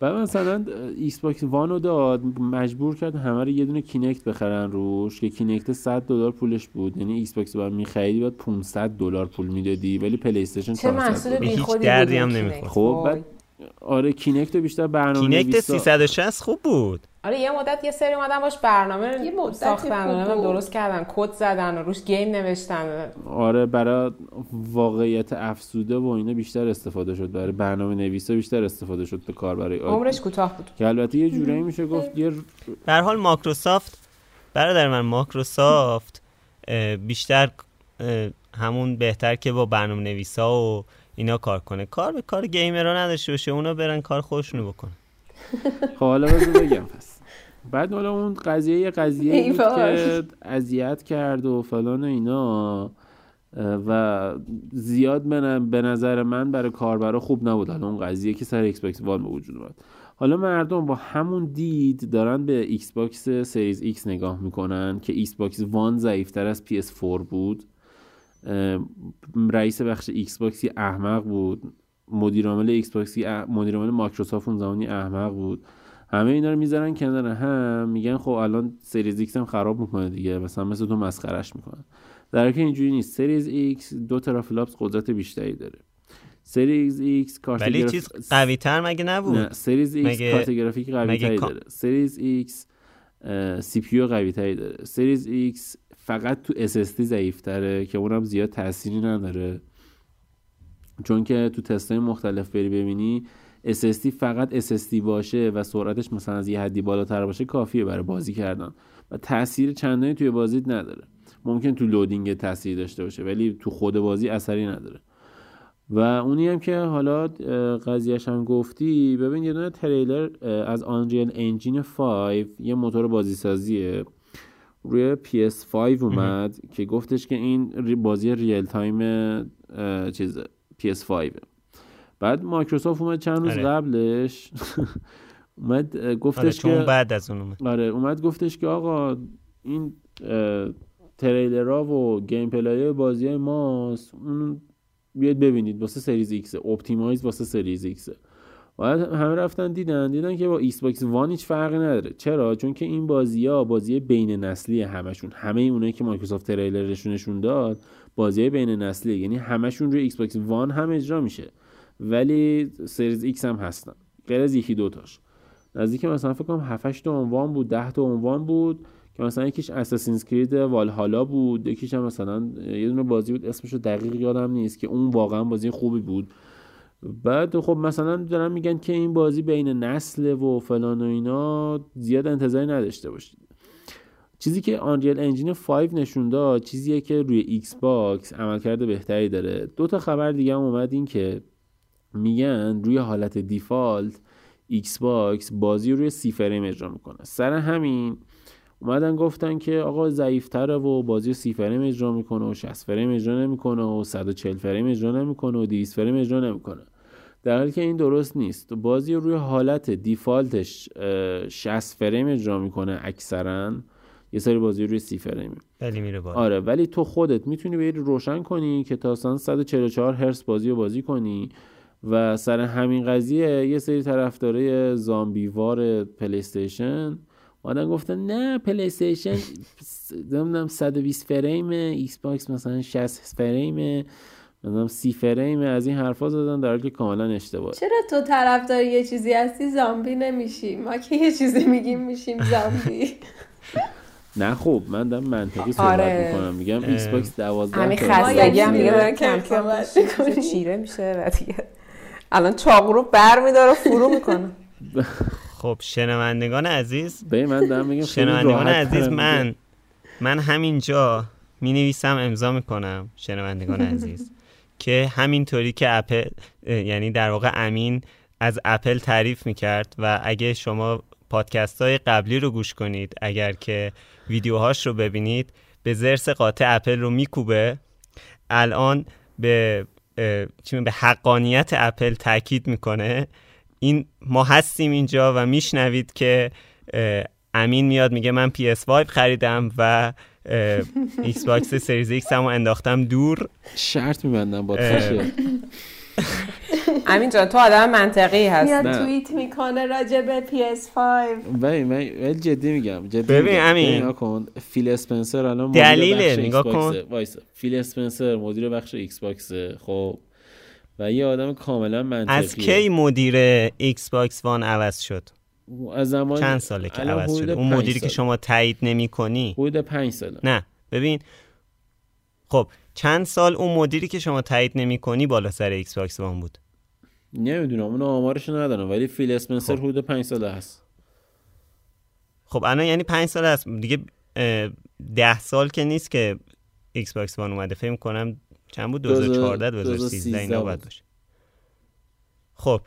بعد مثلا ایکس باکس وانو داد مجبور کرد همه رو یه دونه کینکت بخرن روش که کینکت 100 دلار پولش بود یعنی ایکس باکس رو می‌خریدی بعد 500 دلار پول می‌دادی ولی پلی استیشن چه 400 محصول دلار. هیچ بی خودی دردی هم نمی‌خورد. خب. بعد آره کینکت بیشتر برنامه کینکت نویسا. 360 خوب بود. آره یه مدت یه سری اومدن باش برنامه یه مدتی ساختن بود. درست کردن کد زدن و روش گیم نوشتن. آره برای واقعیت افزوده و اینا بیشتر استفاده شد. برای برنامه نویسا بیشتر استفاده شد به کار برای عادی. عمرش کوتاه بود. که البته یه جورایی میشه گفت یه به هر حال مایکروسافت برادر من مایکروسافت بیشتر همون بهتر که با برنامه نویسا و اینا کار کنه. کار به کار gamer ها نداشته باشه اونا برن کار خودشونو بکنن. خب حالا بگم پس. بعد حالا اون قضیه یه قضیه ای بود. که اذیت کرد و فلان و اینا. و زیاد به ن- به نظر من برای کاربرا خوب نبود. حالا اون قضیه که سر ایکس باکس وان به وجود اومد. حالا مردم با همون دید دارن به ایکس باکس سریز ایکس نگاه می‌کنن که ایکس باکس وان ضعیفتر از PS4 بود. رئیس بخش ایکس باکس یه احمق بود. مدیر عامل ایکس باکس یه اح- مدیر عامل مایکروسافت اون زمانی احمق بود. همه اینا رو می‌ذارن کنار هم میگن خب الان سریز ایکس هم خراب می‌کنه دیگه مثلا مثل تو مسخرش می‌کنن. در حالی که اینجوری نیست. سریز ایکس دو teraflops قدرت بیشتری داره. سریز ایکس کارت ولی گراف- چیز قوی تر مگه نبود؟ نه سریز ایکس مگه- کارت گرافیک قوی مگه تری داره. سریز ایکس CPU قوی تری داره. سریز ایکس فقط تو SSD ضعیف تره که اونم زیاد تأثیری نداره. چون که تو تستای مختلف بری ببینی SSD فقط SSD باشه و سرعتش مثلا از یه حدی بالاتر باشه کافیه برای بازی کردن. و تاثیر چندانی توی بازیت نداره. ممکن تو loading تاثیر داشته باشه ولی تو خود بازی اثری نداره. و اونی هم که حالا قضیهش هم گفتی ببین یه دونه تریلر از Unreal Engine 5 یه موتور بازی سازیه روی PS5 اومد که گفتش که این بازی real time چیز PS5 بعد مایکروسافت اومد چند روز آره. قبلش. اومد آره گفتش چون که بعد از اون اومد. آره اومد گفتش که آقا این تریلرها و gameplay بازی ماست. اون بیاید ببینید واسه سریز ایکس optimize واسه سریز ایکس. بعد همه رفتن دیدن دیدن که با ایکس باکس وان هیچ فرقی نداره. چرا؟ چون که این بازی ها بازی بین نسلی همشون همه اونایی که مایکروسافت تریلرشون نشون داد بازی بین نسلی یعنی همشون روی ایکس باکس وان هم اجرا میشه. ولی سریز ایکس هم هستن. غیر از یکی دوتاش. نزدیک مثلا فکر کنم 7 8 تا عنوان بود 10 تا عنوان بود که مثلا یکیش Assassin's Creed Valhalla بود یکیش هم مثلا یه دونه بازی بود اسمش رو دقیق یادم نیست که اون واقعا بازی خوبی بود. بعد خب مثلا دارن میگن که این بازی بین نسل و فلان و اینا زیاد انتظاری نداشته باشید. چیزی که Unreal Engine 5 نشون داد چیزیه که روی ایکس باکس عملکرد بهتری داره. دو تا خبر دیگه هم اومد این که میگن روی حالت default ایکس باکس بازی رو روی سی فریم اجرا می‌کنه. سر همین اومدن گفتن که آقا ضعیفتره و بازی سی فریم اجرا می‌کنه و 60 فریم اجرا نمی‌کنه و 140 فریم اجرا نمی‌کنه و 200 فریم اجرا نمی‌کنه. در حالی که این درست نیست. بازی رو روی حالت default ش اه، 60 فریم اجرا می‌کنه اکثرا. یه سری بازی روی سی فریم. ولی میره بالا. آره ولی تو خودت می‌تونی بری روشن کنی که تا مثلا 144 هرتز بازی رو بازی کنی و سر همین قضیه یه سری طرفدارای زامبی‌وار پلی استیشن اومدن گفتن نه پلی استیشن س- نمی‌دونم 120 فریم ایکس باکس مثلا 60 فریم نمی‌دونم 30 فریم از این حرفا زدن در حالی که کاملا اشتباه. چرا تو طرفدار یه چیزی هستی زامبی نمیشی؟ ما که یه چیزی میگیم میشیم زامبی. نه خب من دارم منطقی صحبت آره. می‌کنم. میگم ایکس باکس 12 همین خستگی هم دیگه داره کم کم. چیره میشه و دیگه. الان چاقو رو بر میداره فرو می‌کنه. خب شنوندگان عزیز. به من دارم میگم شنوندگان عزیز من من همینجا می نویسم امضا می‌کنم شنوندگان عزیز. که همینطوری که اپل یعنی در واقع امین از اپل تعریف می‌کرد و اگه شما پادکست های قبلی رو گوش کنید اگر که ویدیوهاش رو ببینید به ضرس قاطع اپل رو میکوبه. الان به به حقانیت اپل تاکید می‌کنه. این ما هستیم اینجا و میشنوید که امین میاد میگه من PS5 خریدم و ایکس باکس سریز ایکس هم انداختم دور. شرط میبندم با امین جان تو آدم منطقی هست میاد توییت می‌کنه راجع به PS5 ببین من جدی میگم جدی ببین امین. کن فیل اسپنسر الان دلیل نگاه کن. فیل اسپنسر مدیر بخش ایکس باکس خب. و یه آدم کاملا منطقیه. از کی مدیر ایکس باکس وان عوض شد؟ از زمان چند ساله که عوض شده؟ اون مدیری که شما تایید نمی کنی؟ حدود پنج ساله. نه. ببین خب چند سال اون مدیری که شما تایید نمی کنی بالا سر ایکس باکس وان بود؟ نمی‌دونم اون آمارش ندارم ولی فیل اسپنسر خب. حدود پنج ساله هست. خب الان یعنی پنج ساله هست دیگه ده سال که نیست که ایکس باکس وان اومده. فکر کنم چند بود؟ 2014 2013 اینا باید باشه. خب.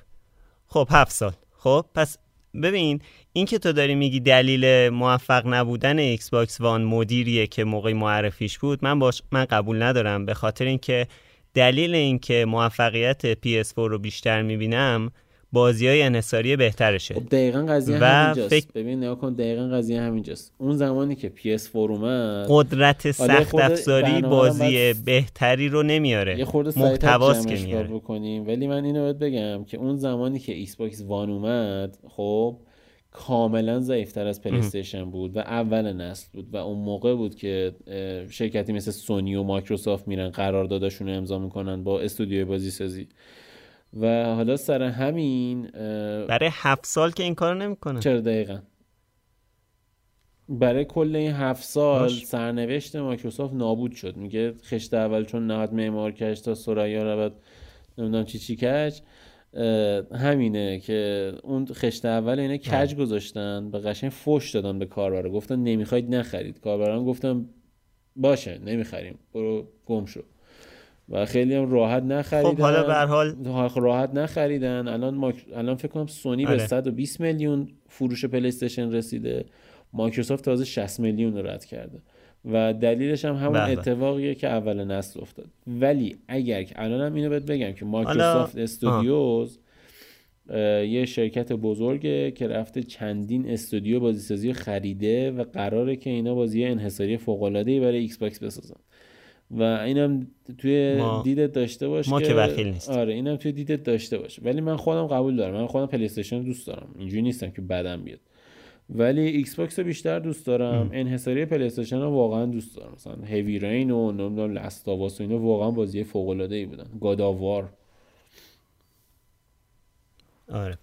خب هفت سال. خب پس ببین این که تو داری میگی دلیل موفق نبودن ایکس باکس وان مدیریه که موقع معرفیش بود من باش من قبول ندارم. به خاطر اینکه دلیل اینکه موفقیت PS4 رو بیشتر می‌بینم بازی های انحصاری بهترشه. خب دقیقا قضیه و همینجاست. فکر... ببین نگاه کن دقیقا قضیه همینجاست. اون زمانی که PS4 اومد قدرت سخت افزاری بازی بهتری رو نمیاره. یه خورده محتواست که میاره. بکنیم. ولی من اینو باید بگم که اون زمانی که ایکس باکس وان اومد خب کاملا ضعیفتر از پلی استیشن بود و اول نسل بود و اون موقع بود که شرکتی مثل سونی و مایکروسافت میرن قرارداداشون رو امضا می‌کنن با استودیوی بازی سازی و حالا سر همین برای هفت سال که این کار نمی‌کنه. چرا دقیقا؟ برای کل این هفت سال سرنوشت مایکروسافت نابود شد. میگه خشت اول چون نهاد معمار کش تا سریا رود نمی‌دونم چی چی کش. همینه که اون خشت اول اینه کج گذاشتن به قشنگ فوش دادن به کاربرا. گفتن نمی‌خواید نخرید. کاربران گفتن باشه نمی‌خریم. برو گم شو. و خیلی هم راحت نخریدن. خب حالا به حال راحت نخریدن. الان الان فکر کنم سونی به 120 آره. میلیون فروش پلی استیشن رسیده. مایکروسافت تازه 60 میلیون رو رد کرده. و دلیلش هم همون بله. اتفاقیه که اول نسل افتاد. ولی اگر که الان هم اینو بهت بگم که Microsoft Studios یه شرکت بزرگه که رفته چندین استودیو بازیسازی خریده و قراره که اینا بازی انحصاری فوق العاده برای ایکس باکس بسازن. و اینم توی دیدت داشته باش ما که وکیل نیست آره اینم توی دیدت داشته باش. ولی من خودم قبول دارم. من خودم پلی استیشن دوست دارم. اینجوری نیستم که بدم بیاد. ولی ایکس باکس رو بیشتر دوست دارم. انحصاری پلی استیشن رو واقعا دوست دارم. مثلا Heavy Rain و نمی‌دونم Last of Us و اینا واقعا بازی فوق العاده ای بودن God of War آره.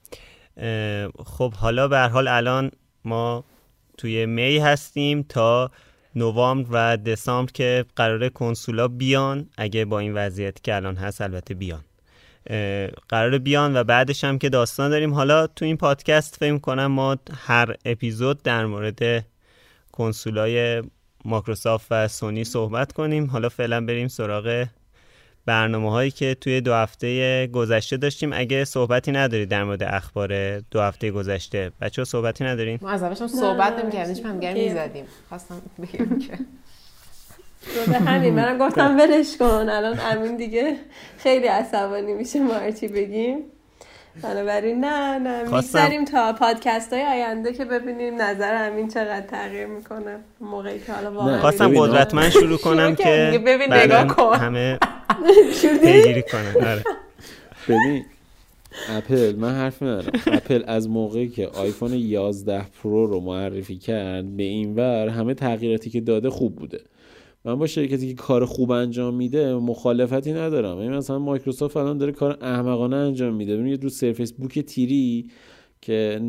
خب حالا به هر حال الان ما توی می هستیم تا نوامبر و دسامبر که قراره کنسولا بیان. اگه با این وضعیتی که الان هست البته بیان. قراره بیان و بعدش هم که داستان داریم. حالا تو این پادکست فکر کنم ما هر اپیزود در مورد کنسولای مایکروسافت و سونی صحبت کنیم. حالا فعلا بریم سراغ برنامه هایی که توی دو هفته گذشته داشتیم. اگه صحبتی نداری در مورد اخبار دو هفته گذشته بچه صحبتی ندارین؟ ما از اولش صحبت نمی‌کردیم هیچ هم می‌زدیم. خواستم بگم که. همین منم گفتم ولش کن. الان امین دیگه خیلی عصبانی میشه ما هرچی بگیم. بنابراین نه نه می‌گذاریم تا پادکست های آینده که ببینیم نظر امین چقدر تغییر می‌کنه. موقعی که حالا واقعا خواستم قدرتمند شروع کنم که ببین نگاه کن. همه پیگیری کنن. آره. ببین اپل من حرف ندارم. اپل از موقعی که آیفون 11 Pro رو معرفی کرد به این ور همه تغییراتی که داده خوب بوده. من با شرکتی که کار خوب انجام میده مخالفتی ندارم. این مثلا مایکروسافت الان داره کار احمقانه انجام میده. ببینید رو Surface Book Three ی که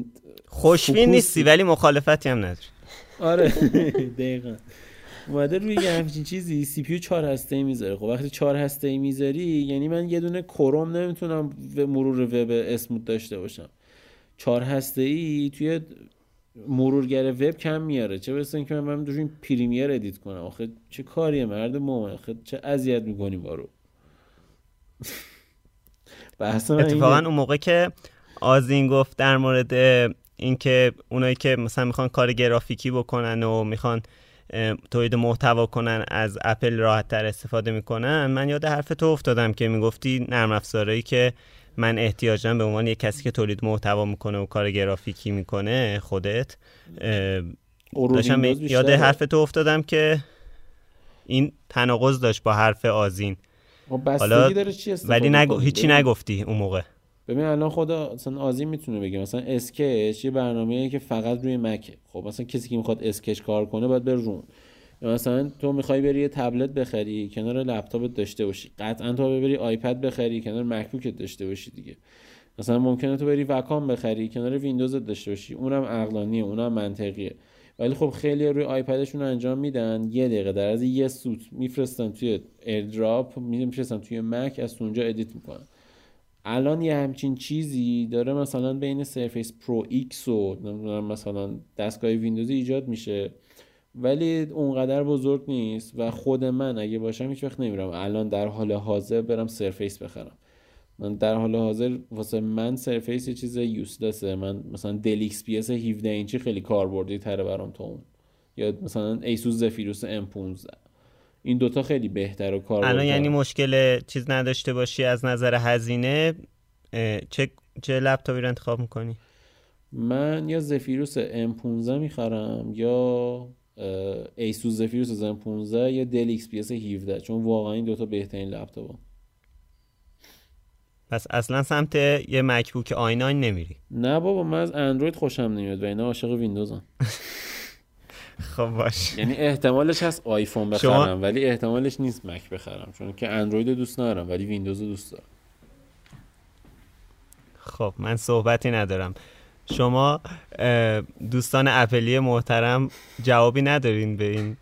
خوشبین نیستی ولی مخالفتی هم نداری. آره دقیقا. اومده روی یه همچین چیزی CPU 4 هسته ای می‌ذاره. خب وقتی 4 هسته ای می‌ذاری یعنی من یه دونه کروم نمی‌تونم مرور وب smooth داشته باشم. 4 هسته ای توی مرورگر وب کم میاره. چه برسه اینکه من برم این Premiere edit کنم. آخه چه کاریه مرد مومن؟ آخه چه اذیت می‌کنی بارو اتفاقا اون موقع که آزین گفت در مورد اینکه اونایی که مثلا می‌خوان کار گرافیکی بکنن و می‌خوان تولید محتوا کنن از اپل راحت تر استفاده می‌کنن من یاد حرف تو افتادم که می‌گفتی نرم افزارهایی که من احتیاجم به عنوان یک کسی که تولید محتوا می‌کنه و کار گرافیکی می‌کنه خودت داشتم یاد حرف تو افتادم که این تناقض داشت با حرف آزین. حالا ولی نگو... هیچی نگفتی اون موقع. ببین الان خدا مثلا آزین می‌تونه بگه مثلا اسکچ یه برنامه‌ایه که فقط روی مکه. خب مثلا کسی که می‌خواد اسکچ کار کنه باید بره رون مثلا تو می‌خوای بری یه تبلت بخری کنار لپتاپت داشته باشی. قطعا تو بری آیپد بخری کنار مکبوکت داشته باشی دیگه. مثلا ممکنه تو بری Wacom بخری کنار ویندوزت داشته باشی. اونم عقلانیه اونم منطقیه. ولی خب خیلی روی آیپدشون انجام میدن. یه دقیقه در از یه سوت میفرستن توی AirDrop میفرستن توی مک از اونجا edit می‌کنن. الان یه همچین چیزی داره مثلا بین Surface Pro X و مثلا دستگاه ویندوز ایجاد میشه. ولی اونقدر بزرگ نیست و خود من اگه باشم هیچ وقت نمیرم. الان در حال حاضر برم Surface بخرم. من در حال حاضر واسه من Surface یه چیز useless ه من مثلا Dell XPS 17 اینچی خیلی کاربردی تره برام تو اون. یا مثلا Asus Zephyrus M15 این دوتا خیلی بهتر و کار الان یعنی مشکل چیز نداشته باشی از نظر هزینه چه چه لپتاپی رو انتخاب می‌کنی؟ من یا زفیروس M15 می‌خرم یا ایسوس زفیروس M15 یا دل ایکس پی 17 چون واقعا این دوتا بهترین لپتاپ پس اصلا سمت یه MacBook اینا این نمیری. نه بابا من از اندروید خوشم نمیاد و اینا عاشق ویندوزم. خب باش. یعنی احتمالش هست آیفون بخرم ولی احتمالش نیست مک بخرم چون که اندروید دوست ندارم ولی ویندوز دوست دارم. خب من صحبتی ندارم. شما دوستان اپلی محترم جوابی ندارین به این.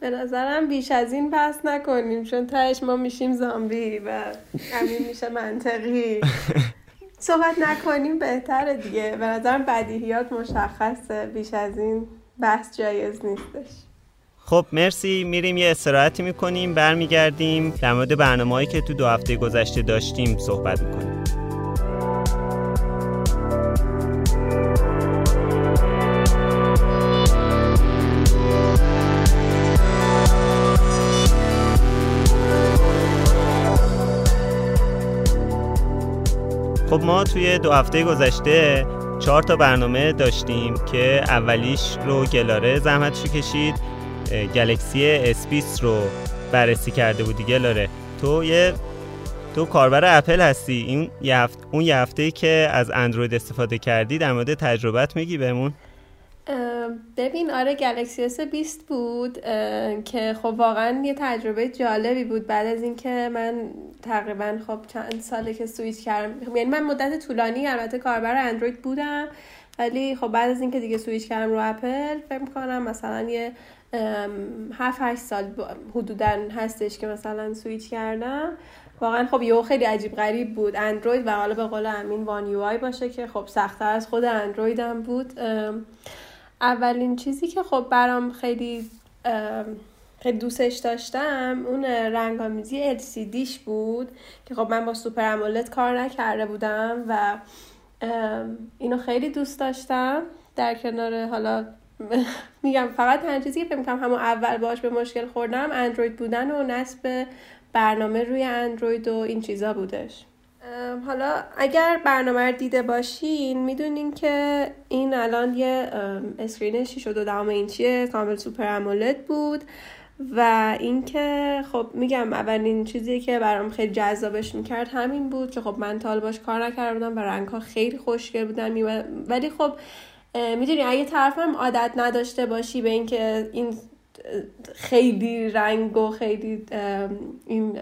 به نظرم بیش از این بحث نکنیم چون تهش ما میشیم زامبی و همین میشه منطقی. صحبت نکنیم بهتره دیگه. به نظرم بدیهیات مشخصه بیش از این بحث جایز نیستش. خب مرسی. میریم یه استراحتی می‌کنیم برمیگردیم. در مورد برنامه که تو دو هفته گذشته داشتیم صحبت می‌کنیم. خب ما توی دو هفته گذشته چهار تا برنامه داشتیم که اولیش رو گلاره زحمتشو کشید Galaxy S بیست رو بررسی کرده بودی گلاره. تو یه تو کاربر اپل هستی. این اون یه هفته که از اندروید استفاده کردی در مورد تجربت میگی بهمون؟ ببین آره Galaxy S 20 بود که خب واقعا یه تجربه جالبی بود. بعد از اینکه من تقریبا خب چند ساله که سویچ کردم یعنی من مدت طولانی البته کاربر اندروید بودم ولی خب بعد از اینکه دیگه سویچ کردم رو اپل فکر کنم مثلا یه هفت هشت سال حدودا هستش که مثلا سویچ کردم. واقعا خب یه خیلی عجیب غریب بود. اندروید و حالا به قول امین One UI باشه که خب سختتر از خود اندرویدم بود. اولین چیزی که خب برام خیلی خیلی دوستش داشتم اون رنگامیزی LCDش بود که خب من با سوپر امولت کار نکرده بودم و اینو خیلی دوست داشتم. در کنار حالا میگم فقط تنها چیزی که فکر همون اول باش به مشکل خوردم اندروید بودن و نصب برنامه روی اندروید و این چیزا بودش. حالا اگر برنامه رو دیده باشین می‌دونین که این الان یه screen 6 و دو اینچیه کامل Super AMOLED بود و اینکه خب میگم اولین چیزی که برام خیلی جذابش می‌کرد همین بود که خب من تال باش کار نکرده بودم و رنگ ها خیلی خوشگل بودن ولی خب می‌دونی اگه طرف هم عادت نداشته باشی به اینکه این خیلی رنگ و خیلی این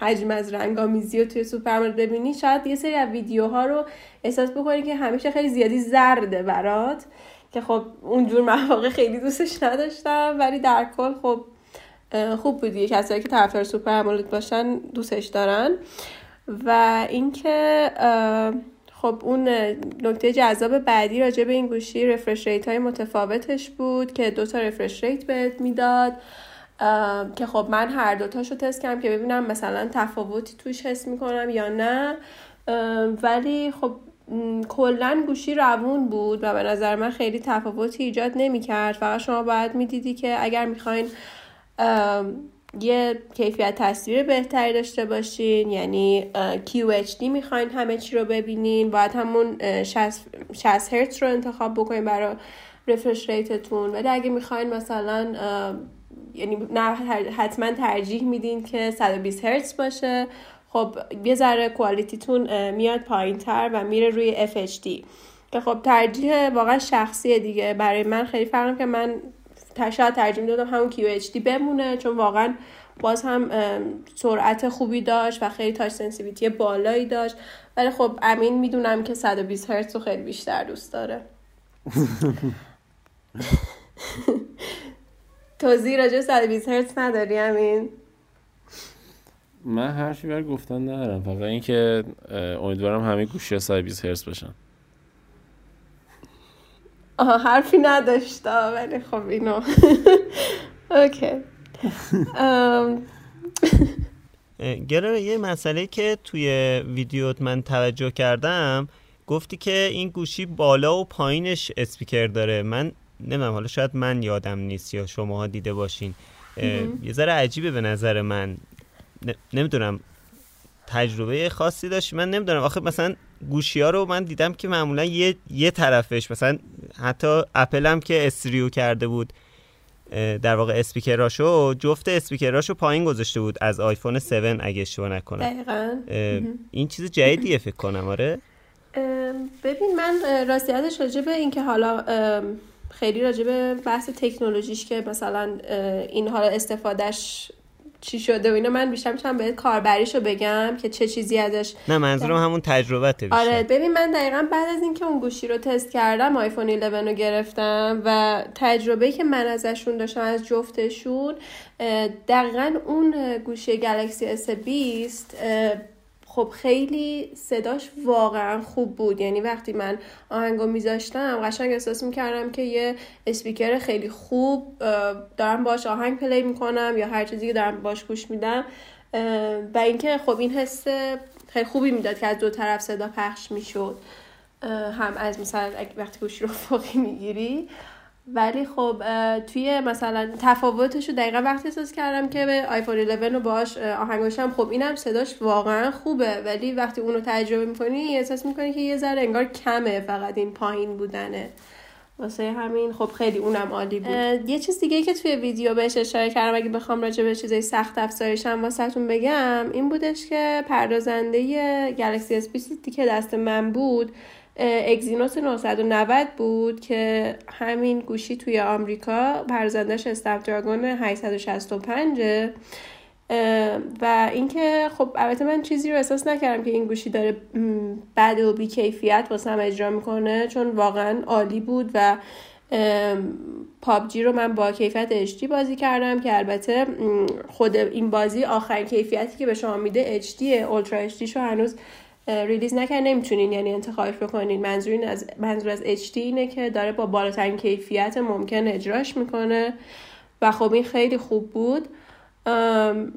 حجم از رنگ آمیزی رو توی Super AMOLED ببینی شاید یه سری از ویدیوها رو احساس بکنی که همیشه خیلی زیادی زرده برات که خب اونجور مواقع خیلی دوستش نداشتم ولی در کل خب خوب بودی کسایی که طرفدار سوپر باشن دوستش دارن. و اینکه خب اون نکته جذاب بعدی راجع به این گوشی refresh rate های متفاوتش بود که دو تا refresh rate بهت می‌داد که خب من هر دوتاشو تست کردم که ببینم مثلا تفاوتی توش حس می‌کنم یا نه. ولی خب کلا گوشی روون بود و به نظر من خیلی تفاوتی ایجاد نمی‌کرد. فقط شما باید می‌دیدی که اگر می‌خواین یه کیفیت تصویر بهتری داشته باشین. یعنی QHD می‌خواین همه چی رو ببینین. باید همون 60 هرتز رو انتخاب بکنین برای رفرش ریتتون. ولی اگه می‌خواین مثلا یعنی نه حتما ترجیح میدین که 120 هرتز باشه. خب یه ذره کوالیتیتون میاد پایین تر و میره روی FHD که خب ترجیح واقعا شخصیه دیگه. برای من خیلی فرقم که من شاید ترجیح می‌دادم همون QHD بمونه چون واقعا باز هم سرعت خوبی داشت و خیلی تاچ سنسیویتی بالایی داشت. ولی خب امین می‌دونم که 120 هرتز رو خیلی بیشتر دوست داره. توضیح راجع 120 هرتز نداری امین؟ من حرفی بر گفتن ندارم. فقط اینکه امیدوارم همه گوشی 120 هرتز باشن. آها حرفی نداشت ولی خب اینو. اوکی. گره یه مسئله که توی ویدیوت من توجه کردم گفتی که این گوشی بالا و پایینش اسپیکر داره. من نمی‌دونم حالا شاید من یادم نیست یا شماها دیده باشین. یه ذره عجیبه به نظر من. نمی‌دونم. تجربه خاصی داشت. من نمی‌دونم. آخه مثلا گوشی ها رو من دیدم که معمولا یه, یه طرفش مثلا حتی اپل هم که استریو کرده بود در واقع اسپیکراشو جفت اسپیکراشو پایین گذاشته بود از آیفون 7 اگه اشتباه نکنم. این چیز جدیدیه فکر کنم آره. ببین من راستیتش راجع به اینکه حالا خیلی راجع به بحث تکنولوژیش که مثلا این حالا استفادهش چی شده و اینا من بیشتر می‌تونم بهت کاربریشو بگم که چه چیزی ازش نه منظورم همون تجربته بیشتر. آره ببین من دقیقا بعد از اینکه اون گوشی رو تست کردم آیفون 11 رو گرفتم و تجربه که من ازشون داشتم از جفتشون دقیقا اون گوشی گلکسی اس 20 خب خیلی صداش واقعا خوب بود. یعنی وقتی من آهنگو میذاشتم قشنگ احساس می‌کردم که یه اسپیکر خیلی خوب دارم باش آهنگ پلی می‌کنم یا هر چیزی که دارم باش گوش میدم. و اینکه خب این حس خیلی خوبی می‌داد که از دو طرف صدا پخش می‌شد. هم از مثلا وقتی گوشی رو فوقی می‌گیری. ولی خب توی مثلا تفاوتش رو دقیقا وقتی احساس کردم که به آیفون 11 رو باش آهنگاشم خب اینم صداش واقعا خوبه. ولی وقتی اونو تجربه می‌کنی احساس می‌کنی که یه ذره انگار کمه فقط این پایین بودنه. واسه همین خب خیلی اونم عالی بود. یه چیز دیگه که توی ویدیو بهش اشاره کردم اگه بخوام راجع به چیزای سخت افزاریشم واسهتون بگم این بودش که پردازنده گلکسی S20 که دست من بود اگزینوس 990 بود که همین گوشی توی آمریکا پرزندش استپ دراگون 865 و اینکه خب البته من چیزی رو احساس نکردم که این گوشی داره بد و بی کیفیت واسه هم اجرا می‌کنه چون واقعا عالی بود و پابجی رو من با کیفیت HD بازی کردم که البته خود این بازی آخرین کیفیتی که به شما میده HD اولترا HD شو هنوز ریلیز نکرد. نمی‌تونین یعنی انتخابش بکنین. منظور از منظور از HD اینه که داره با بالاترین کیفیت ممکن اجراش می‌کنه. و خب این خیلی خوب بود.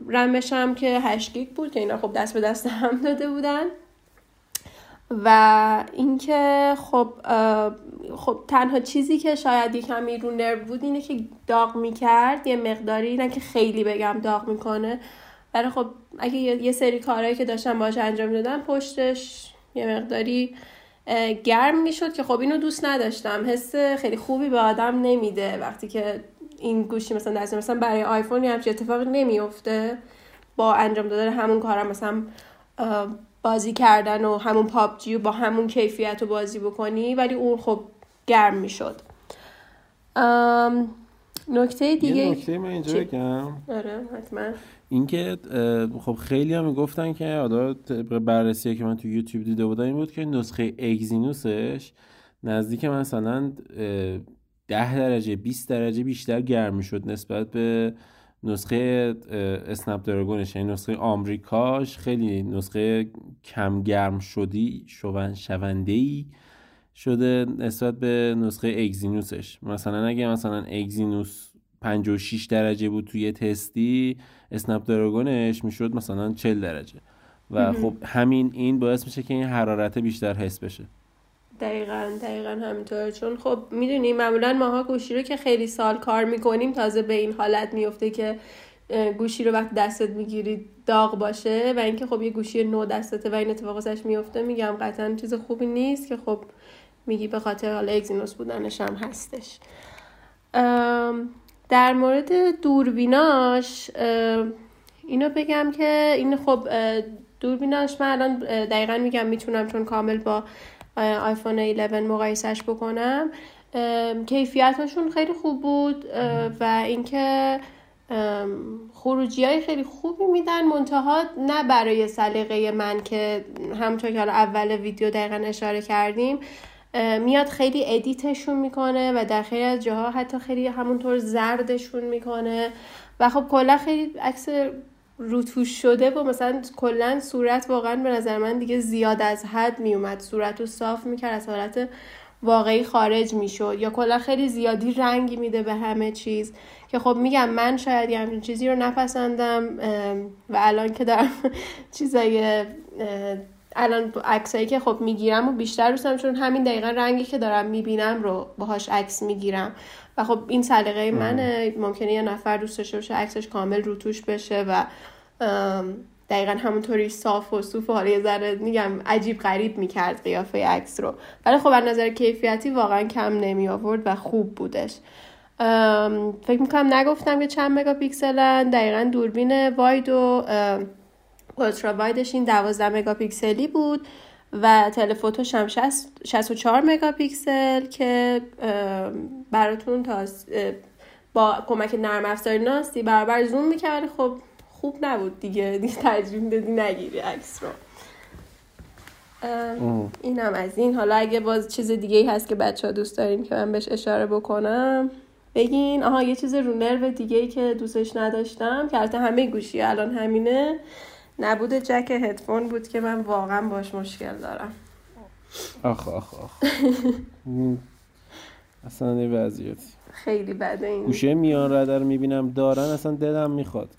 رمش هم که 8 گیگ بود که اینا خب دست به دست هم داده بودن. و اینکه خب خب تنها چیزی که شاید یکمی رو نرو بود اینه که داغ می‌کرد. یه مقداری نه که خیلی بگم داغ می‌کنه. ولی خب اگه یه سری کارهایی که داشتم باش انجام دادم پشتش یه مقداری گرم می‌شد که خب اینو دوست نداشتم. حس خیلی خوبی به آدم نمیده وقتی که این گوشی مثلا دست مثلا برای آیفون یه همچین اتفاقی نمیفته با انجام دادن همون کارم مثلا بازی کردن و همون پابجی و با همون کیفیت رو بازی بکنی ولی اون خب گرم می‌شد. نکته دیگه یه نکته من اینجا بگم. آره حتما. اینکه خب خیلی هم می‌گفتن که حالا بررسی که من تو یوتیوب دیده بودم این بود که نسخه اگزینوسش نزدیک مثلا 10 درجه 20 درجه بیشتر گرم می‌شد نسبت به نسخه اسنپ دراگونش یعنی نسخه آمریکاش خیلی نسخه کم گرم شدی شون شونده ای شده نسبت به نسخه اگزینوسش. مثلا اگه مثلا اگزینوس 56 درجه بود توی تستی اسنپ دراگونش مثلا 40 درجه. و خب همین این باعث میشه که این حرارت بیشتر حس بشه. دقیقا دقیقا همینطور. چون خب می‌دونیم معمولا ماها گوشی رو که خیلی سال کار می‌کنیم تازه به این حالت میفته که گوشی رو وقتی دستت می‌گیری داغ باشه و اینکه خب یه گوشی نو دستته و این اتفاق ازش میفته میگم قطعا چیز خوبی نیست که خب میگی به خاطر حالا اگزینوس بودنش هم هستش. در مورد دوربیناش اینو بگم که این خب دوربیناش من الان دقیقا میگم می‌تونم چون کامل با آیفون 11 مقایسش بکنم. کیفیتشون خیلی خوب بود و اینکه خروجی های خیلی خوبی میدن. منتها نه برای سلیقه من که همونطور که اول ویدیو دقیقا اشاره کردیم میاد خیلی ادیتشون می‌کنه و در خیلی از جاها حتی خیلی همونطور زردشون می‌کنه. و خب کلا خیلی عکس روتوش شده و مثلا کلا صورت واقعا به نظر من دیگه زیاد از حد میومد. صورت رو صاف می‌کرد از حالت واقعی خارج می‌شد. یا کلا خیلی زیادی رنگی میده به همه چیز. که خب میگم من شاید یه همچین چیزی رو نپسندم و الان که دارم چیزای الان عکسایی که خب می‌گیرم و بیشتر دوستم چون همین دقیقا رنگی که دارم می‌بینم رو باهاش عکس می‌گیرم. و خب این سلیقه منه ممکنه یه نفر دوست داشته باشه عکسش کامل روتوش بشه و دقیقا همونطوری صاف و صوف و حالا یه ذره میگم عجیب غریب می‌کرد قیافه عکس رو. ولی خب از نظر کیفیتی واقعا کم نمی آورد و خوب بودش. فکر می‌کنم نگفتم که چند مگاپیکسلن دقیقا دوربین واید و اولترا وایدش این 12 مگاپیکسلی بود و تلفوتوش هم 64 مگاپیکسل که براتون تا با کمک نرم افزار ناستی برابر زوم می‌کرد خب خوب نبود دیگه. دیگه ترجیح دادی نگیری عکس رو. اینم از این. حالا اگه باز چیز دیگه ای هست که بچه ها دوست دارین که من بهش اشاره بکنم بگین. آها یه چیز رو نرو دیگه ای که دوستش نداشتم که البته همه گوشی الان همینه. نبود جک هدفون بود که من واقعا باش مشکل دارم. آخ آخ آخ. اصلا یه وضعیتی. خیلی بده این. گوشه میان رده رو می‌بینم. دارن اصلا دلم می‌خواد.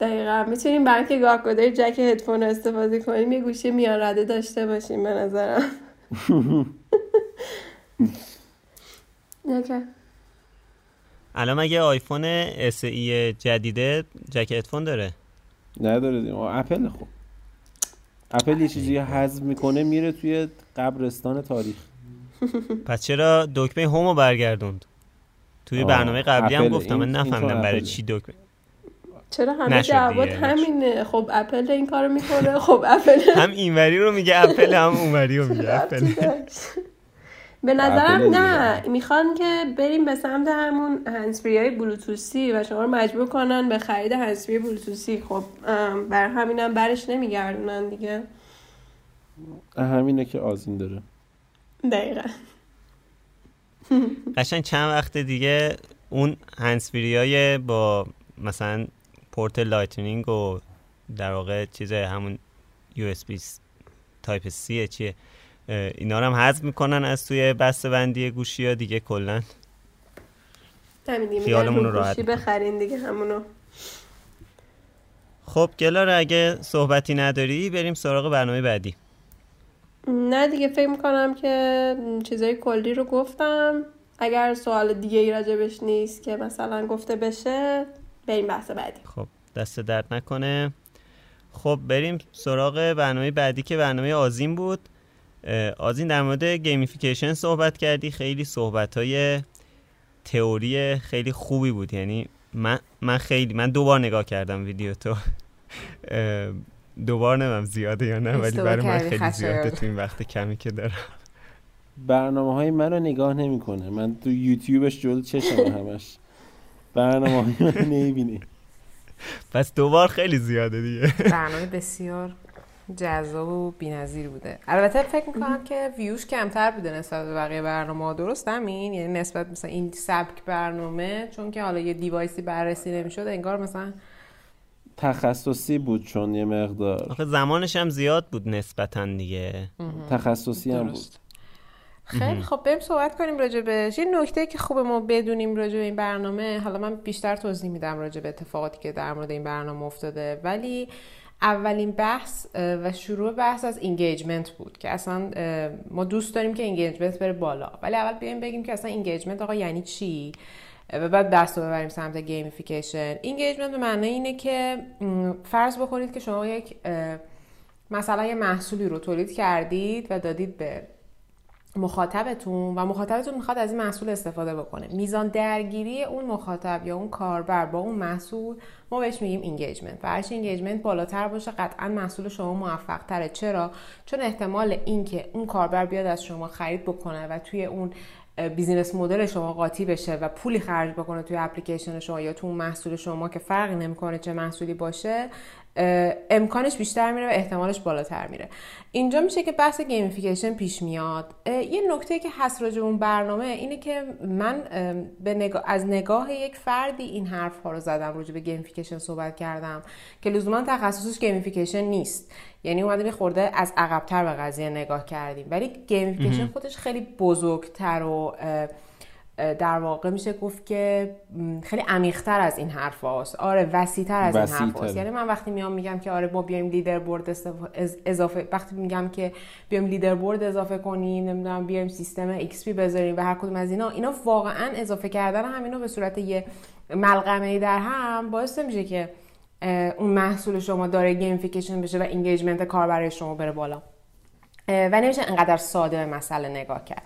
دقیقا. می‌تونیم برای که گاه کدای جک هدفون استفاده کنیم. یه گوشه میان رده داشته باشیم به نظرم. الان مگه آیفون اس ای جدیده جک هدفون داره؟ نداره دیم. اپل خب اپل یه چیزی حذف می‌کنه میره توی قبرستان تاریخ. پس چرا دکمه هومو برگردوند؟ توی برنامه قبلی هم گفتم من نفهمیدم برای چی دکمه. چرا همه دعوات همینه؟ خب اپل این کارو می‌کنه خب اپل هم اینوری رو میگه اپل هم اونوری رو میگه اپل. به نظرم نه. می‌خوان که بریم به سمت همون هنسفری های بلوتوسی و شما رو مجبور کنن به خرید هنسفری بلوتوسی. خب بر همینم برش نمیگردونن دیگه. همینه که آزین داره. دقیقا. قشنگ چند وقت دیگه اون هنسفری های با مثلا port Lightning و در واقع چیز همون USB Type-C چیه؟ اینا رو هم حذف می‌کنن از توی بسته بندی گوشی ها دیگه کلا. خیالمون رو راحت بخرین دیگه همونو. خب گلار اگه صحبتی نداری بریم سراغ برنامه بعدی. نه دیگه فکر می‌کنم که چیزای کلی رو گفتم. اگر سوال دیگه ای راجبش نیست که مثلا گفته بشه بریم بحث بعدی. خب دست درد نکنه. خب بریم سراغ برنامه بعدی که برنامه آزین بود. آزین در مورد gamification صحبت کردی. خیلی صحبت های تئوری خیلی خوبی بود. یعنی من, من خیلی من دوبار نگاه کردم ویدیو تو. دوبار نمیم زیاده یا نه ولی برای من خیلی زیاده تو این وقت کمی که دارم. برنامه های من رو نگاه نمی‌کنه. من تو یوتیوبش جلو چشم همش. برنامه های من نمی‌بینه پس دوبار خیلی زیاده دیگه. برنامه بسیار جذاب و بی‌نظیر بوده. البته فکر می‌کنم که ویوش کمتر بوده نسبت به بقیه برنامه درست همین؟ یعنی نسبت مثلا این سبک برنامه چون که حالا یه دیوایسی بررسی نمی‌شد انگار مثلا تخصصی بود چون یه مقدار. آخه زمانش هم زیاد بود نسبتا دیگه. تخصصی هم بود. خیلی خب بریم صحبت کنیم راجع بهش. یه نکته که خوب ما بدونیم راجع به این برنامه حالا من بیشتر توضیح میدم راجع به اتفاقاتی که در مورد این برنامه افتاده. ولی اولین بحث و شروع بحث از engagement بود که اصلا ما دوست داریم که engagement بره بالا. ولی اول بیایم بگیم که اصلا engagement آقا یعنی چی؟ و بعد دست رو ببریم سمت gamification engagement به معنی اینه که فرض بکنید که شما یک مثلا یه محصولی رو تولید کردید و دادید به مخاطبتون و مخاطبتون می‌خواد از این محصول استفاده بکنه. میزان درگیری اون مخاطب یا اون کاربر با اون محصول ما بهش میگیم engagement و هرچی engagement بالاتر باشه قطعا محصول شما موفق تره چرا؟ چون احتمال اینکه اون کاربر بیاد از شما خرید بکنه و توی اون business model شما قاطی بشه و پولی خرج بکنه توی اپلیکیشن شما یا تو اون محصول شما که فرقی نمی‌کنه چه محصولی باشه امکانش بیشتر میره و احتمالش بالاتر میره. اینجا میشه که بحث gamification پیش میاد. یه نکته که هست راجع اون برنامه اینه که من به نگاه، از نگاه یک فردی این حرف ها رو زدم راجع به gamification صحبت کردم که لزوما تخصصش gamification نیست. یعنی اومدیم خورده از عقبتر به قضیه نگاه کردیم. ولی gamification خودش خیلی بزرگتر و در واقع میشه گفت که خیلی عمیقتر از این حرف هاست آره وسیعتر از این حرف هاست یعنی من وقتی میام میگم که آره با بیایم leader board اضافه وقتی میگم که بیایم leader board اضافه کنیم نمی‌دونم بیایم سیستم XP بذاریم و هر کدوم از اینا اینا واقعا اضافه کردن همینا به صورت یه ملغمه در هم باعث میشه که اون محصول شما داره gamification بشه و engagement کاربر شما بره بالا. و نمیشه انقدر ساده به مسئله نگاه کرد.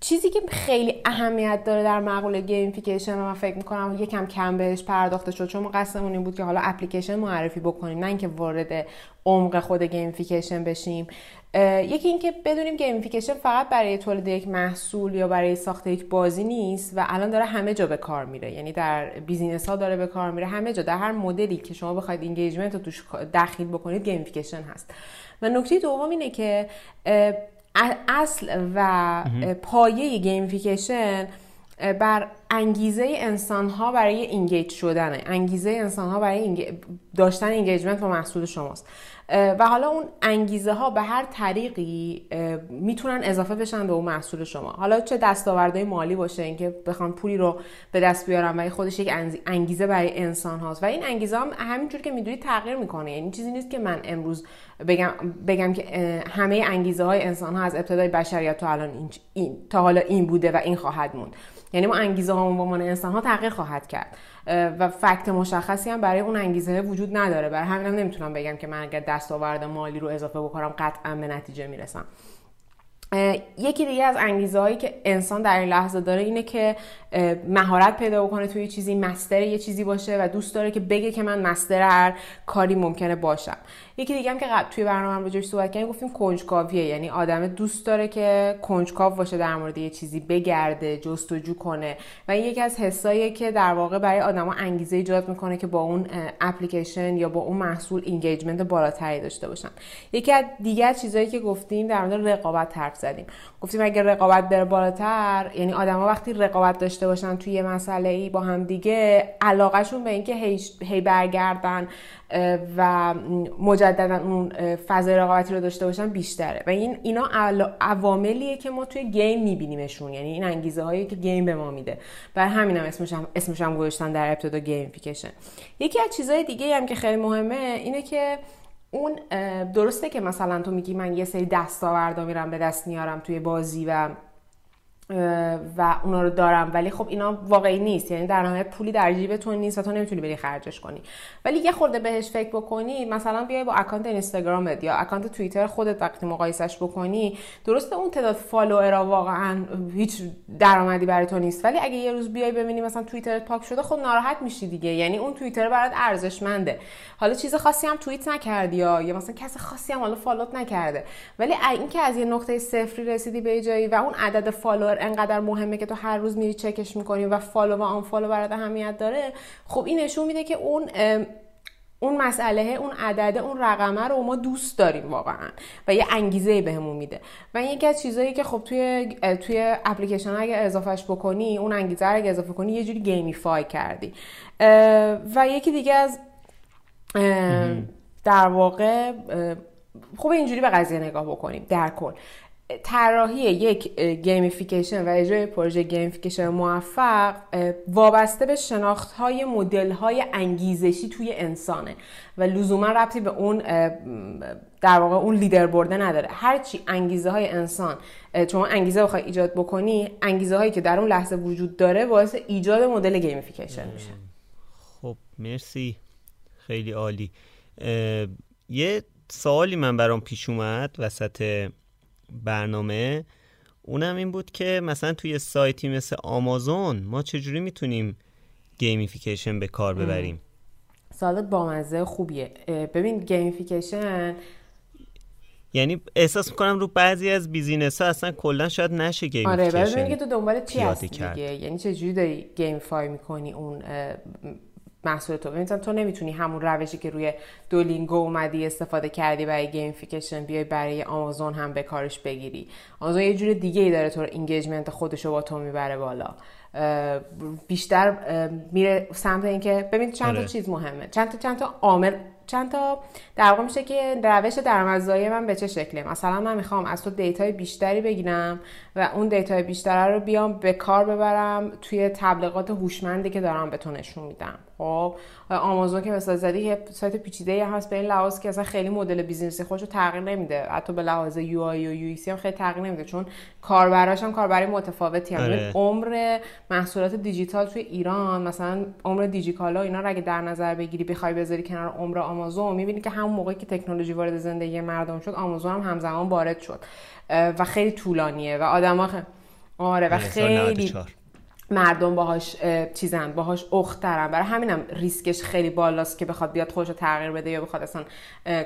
چیزی که خیلی اهمیت داره در مقوله gamification و من فکر می‌کنم یکم کم بهش پرداخته شد چون ما قصدمون این بود که حالا اپلیکیشن معرفی بکنیم نه اینکه وارد عمق خود gamification بشیم. یکی اینکه بدونیم gamification فقط برای تولید یک محصول یا برای ساخت یک بازی نیست و الان داره همه جا به کار میره. یعنی در business ها داره به کار میره. همه جا در هر مدلی که شما بخواید engagement رو توش داخل بکنید gamification هست. و نکته دوم اینه که اصل و پایه gamification بر انگیزه انسان ها برای engage شدنه. انگیزه انسان ها برای داشتن engagement با محصول شماست. و حالا اون انگیزه ها به هر طریقی می‌تونن اضافه بشن به اون محصول شما. حالا چه دستاوردهای مالی باشه اینکه بخوان پولی رو به دست بیارن و خودش یک انگیزه برای انسان هاست. و این انگیزه هم همینجور که می‌دونید تغییر می‌کنه. یعنی چیزی نیست که من امروز بگم, بگم که همه انگیزه های انسان ها از ابتدای بشریت تا الان این تا حالا این بوده و این خواهد موند. یعنی ما انگیزه هامون به عنوان انسان ها تغییر خواهد کرد. و فکت مشخصی هم برای اون انگیزه وجود نداره. برای همینم نمی‌تونم بگم که من اگر دستاورد مالی رو اضافه بکنم قطعا به نتیجه می‌رسم. یکی دیگه از انگیزه هایی که انسان در این لحظه داره اینه که مهارت پیدا بکنه توی چیزی master یه چیزی باشه و دوست داره که بگه که من master هر کاری ممکنه باشم. یکی دیگه هم که توی برنامه رو صحبت کردیم گفتیم کنجکاویه. یعنی آدم دوست داره که کنجکاو باشه در مورد یه چیزی بگرده جستجو کنه. و این یکی از حساییه که در واقع برای آدما انگیزه ایجاد می‌کنه که با اون اپلیکیشن یا با اون محصول engagement بالاتری داشته باشن. یکی از دیگر چیزهایی که گفتیم در مورد رقابت حرف زدیم. گفتیم اگر رقابت بره بالاتر یعنی آدما وقتی رقابت داشته باشن توی یه مسئله ای با هم دیگه علاقهشون به اینکه هی برگردن. و مجددا اون فضای رقابتی رو داشته باشن بیشتره. و این اینا عواملیه که ما توی game میبینیمشون. یعنی این انگیزه هایی که game به ما میده. بر همین هم اسمش هم, اسمش هم گذاشتن در ابتدا gamification. یکی از چیزهای دیگه هم که خیلی مهمه اینه که اون درسته که مثلا تو میگی من یه سری دستاوردا میرم به دست میارم توی بازی و و اونا رو دارم. ولی خب اینا واقعی نیست. یعنی در نهایت پولی در جیب تو نیست و تو نمی‌تونی بری خرجش کنی. ولی یه خورده بهش فکر بکنی مثلا بیای با اکانت اینستاگرامت یا اکانت توییتر خودت وقتی مقایسش بکنی درسته اون تعداد follower ا واقعا هیچ درآمدی برای تو نیست. ولی اگه یه روز بیای ببینی مثلا توییترت پاک شده خود خب ناراحت میشی دیگه. یعنی اون توییتر برات ارزشمنده. حالا چیز خاصی هم توییت نکردی یا یا مثلا کس خاصی هم حالا follow ت نکرده. ولی اینکه از یه نقطه صفری رسیدی به جایی و اون عدد follower انقدر مهمه که تو هر روز میری چکش می‌کنی و follow و unfollow برات اهمیت داره خب این نشون میده که اون اون مسئله اون عدد اون رقمه رو ما دوست داریم واقعا و یه انگیزه بهمون میده. و این یکی از چیزایی که خب توی توی اپلیکیشن اگه اضافهش بکنی اون انگیزه رو اگه اضافه کنی یه جوری gamify کردی. و یکی دیگه از در واقع خوب اینجوری به قضیه نگاه بکنیم در کل طراحی یک gamification و اجرای پروژه gamification موفق وابسته به شناخت های مدل های انگیزشی توی انسانه و لزوما ربطی به اون در واقع اون leader board ه نداره. هرچی انگیزه های انسان شما انگیزه بخوای ایجاد بکنی انگیزه هایی که در اون لحظه وجود داره باعث ایجاد مدل gamification میشه. خب مرسی. خیلی عالی. یه سوالی من برام پیش اومد وسط برنامه اونم این بود که مثلا توی سایتی مثل آمازون ما چجوری می‌تونیم gamification به کار ببریم؟ سوالت بامزه خوبیه. ببین gamification یعنی احساس می‌کنم رو بعضی از business ها اصلا کلا شاید نشه gamification آره ببین که تو دنبال چی هستی دیگه؟ یعنی چجوری داری gamify می‌کنی اون محصول تو. ببین تو نمی‌تونی همون روشی که روی دولینگو اومدی استفاده کردی برای gamification بیای برای آمازون هم به کارش بگیری. آمازون یه جور دیگه ای داره تو engagement خودش رو با تو می‌بره بالا. بیشتر میره سمت اینکه ببین چند تا آره. چیز مهمه. چند تا چند تا عامل چند تا در واقع میشه که روش درآمدزایی من به چه شکله مثلا من می‌خوام از تو data ی بیشتری بگیرم و اون data ی بیشتر رو بیام به کار ببرم توی تبلیغات هوشمندی که دارم به تو نشون میدم. خب آمازون که مثلا زدی یه سایت پیچیده هست به این لحاظ که اصلا خیلی مدل business ی خودش رو تغییر نمیده حتی به لحاظ یو آی و یو هم خیلی تغییر نمیده چون کاربراش هم کاربری متفاوتی هم آره. عمر محصولات دیجیتال توی ایران مثلا عمر دیجیکالا اینا رو اگه در نظر بگیری بخوای بذاری کنار عمر آمازون می‌بینی که همون موقعی که تکنولوژی وارد زندگی مردم شد آمازون هم همزمان وارد شد و خیلی طولانیه و آدما. آره و خیلی مردم باهاش چیزن باهاش اخت‌ترن برای همینم ریسکش خیلی بالاست که بخواد بیاد خودش رو تغییر بده یا بخواد اصلا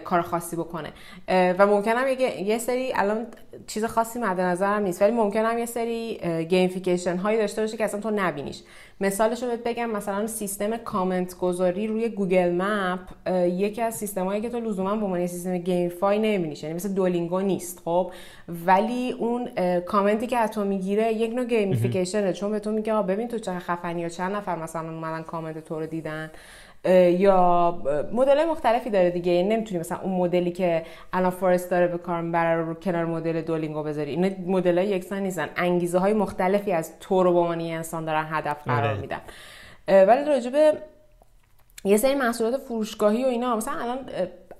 کار خاصی بکنه. و ممکنم یه, یه سری الان چیز خاصی مد نظرم نیست ولی ممکنم یه سری gamification هایی داشته باشه که اصلا تو نبینیش. مثالش رو بگم مثلا سیستم کامنت گذاری روی گوگل مپ یکی از سیستم هایی که تو لزوما به عنوان سیستم gamify نمیبینیش یعنی مثل دولینگو نیست خب؟ ولی اون کامنتی که از تو می‌گیره یک نوع گیمیفیکیشنه چون به تو میگه ببین تو چه خفنی یا چند نفر مثلا اومدن کامنت تو رو دیدن. یا مدل مختلفی داره دیگه. نمی‌تونی مثلا اون مدلی که الان فورست داره به کار می‌بره رو کنار مدل دولینگو بذاری. این مدل های یکسان نیستن. انگیزه های مختلفی از تو رو به انسان دارن هدف قرار آره. میدن ولی راجبه یه سری محصولات فروشگاهی و اینا مثلا الان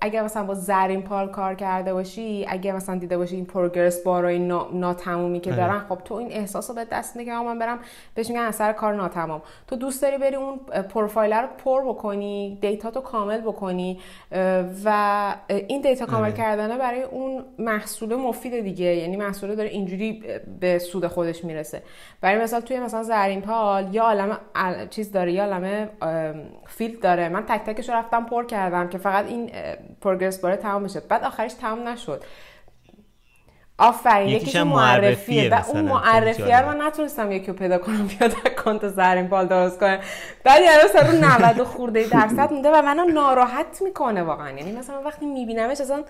اگر مثلا با زرین پال کار کرده باشی اگر مثلا دیده باشی این پروگرس بارای ناتمومی که آره. دارن خب تو این احساس رو به دست نگه من برم بهش میگن اثر کار ناتمام تو دوست داری بری اون پروفایل رو پر بکنی دیتا تو کامل بکنی و این دیتا کامل آره. کردنه برای اون محصول مفید دیگه یعنی محصول داره اینجوری به سود خودش می‌رسه برای مثال توی مثلا زرین پال یا عالم چیز داره یا عالم field داره من تک تکش رفتم پر کردم که فقط این progress bar ه تمام بشه بعد آخرش تمام نشد. آفرین یکیش معرفیه. و اون معرفیه رو من نتونستم یکی رو پیدا کنم بیاد account زرین پال درست کنم بعد یه سر رو 90 خورده درصد مونده و منو ناراحت می‌کنه واقعا. یعنی مثلا وقتی میبینمش اصلا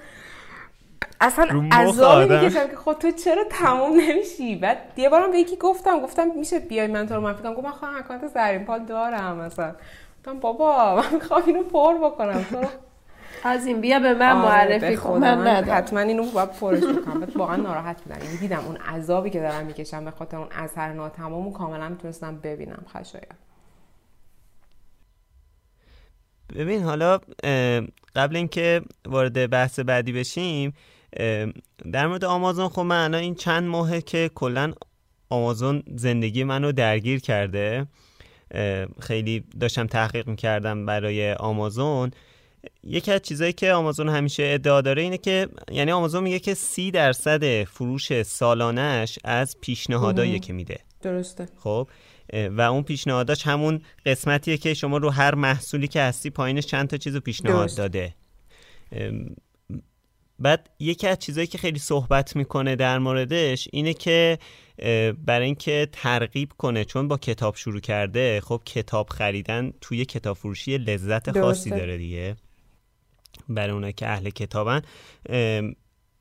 اصلا عذابی می‌کشم که خب تو چرا تموم نمیشی؟ بعد یه بارم به یکی گفتم گفتم میشه بیای من تو رو معرفی کنم؟ گفت من خودم account زرین پال دارم مثلا گفتم بابا من می‌خوام اینو پر بکنم. تو از این بیا به من آره، معرفی کن. من حتما اینو باید پرش بکنم واقعا ناراحت بودم یعنی دیدم اون عذابی که دارم می‌کشم به خاطر اون اثر ناتمام کاملا می‌تونستم ببینم خشایم ببین حالا قبل اینکه وارد بحث بعدی بشیم در مورد آمازون خب من این چند ماهه که کلا آمازون زندگی منو درگیر کرده. خیلی داشتم تحقیق می‌کردم برای آمازون. یکی از چیزایی که آمازون همیشه ادعا داره اینه که یعنی آمازون میگه که سی درصد فروش سالانش از پیشنهادایی که میده. درسته. خب و اون پیشنهاداش همون قسمتیه که شما رو هر محصولی که هستی پایینش چند تا چیز رو پیشنهاد داده. بعد یکی از چیزایی که خیلی صحبت می‌کنه در موردش اینه که برای اینکه ترغیب کنه چون با کتاب شروع کرده خب کتاب خریدن توی کتاب فروشی لذت خاصی داره دیگه. برای اونایی که اهل کتابن.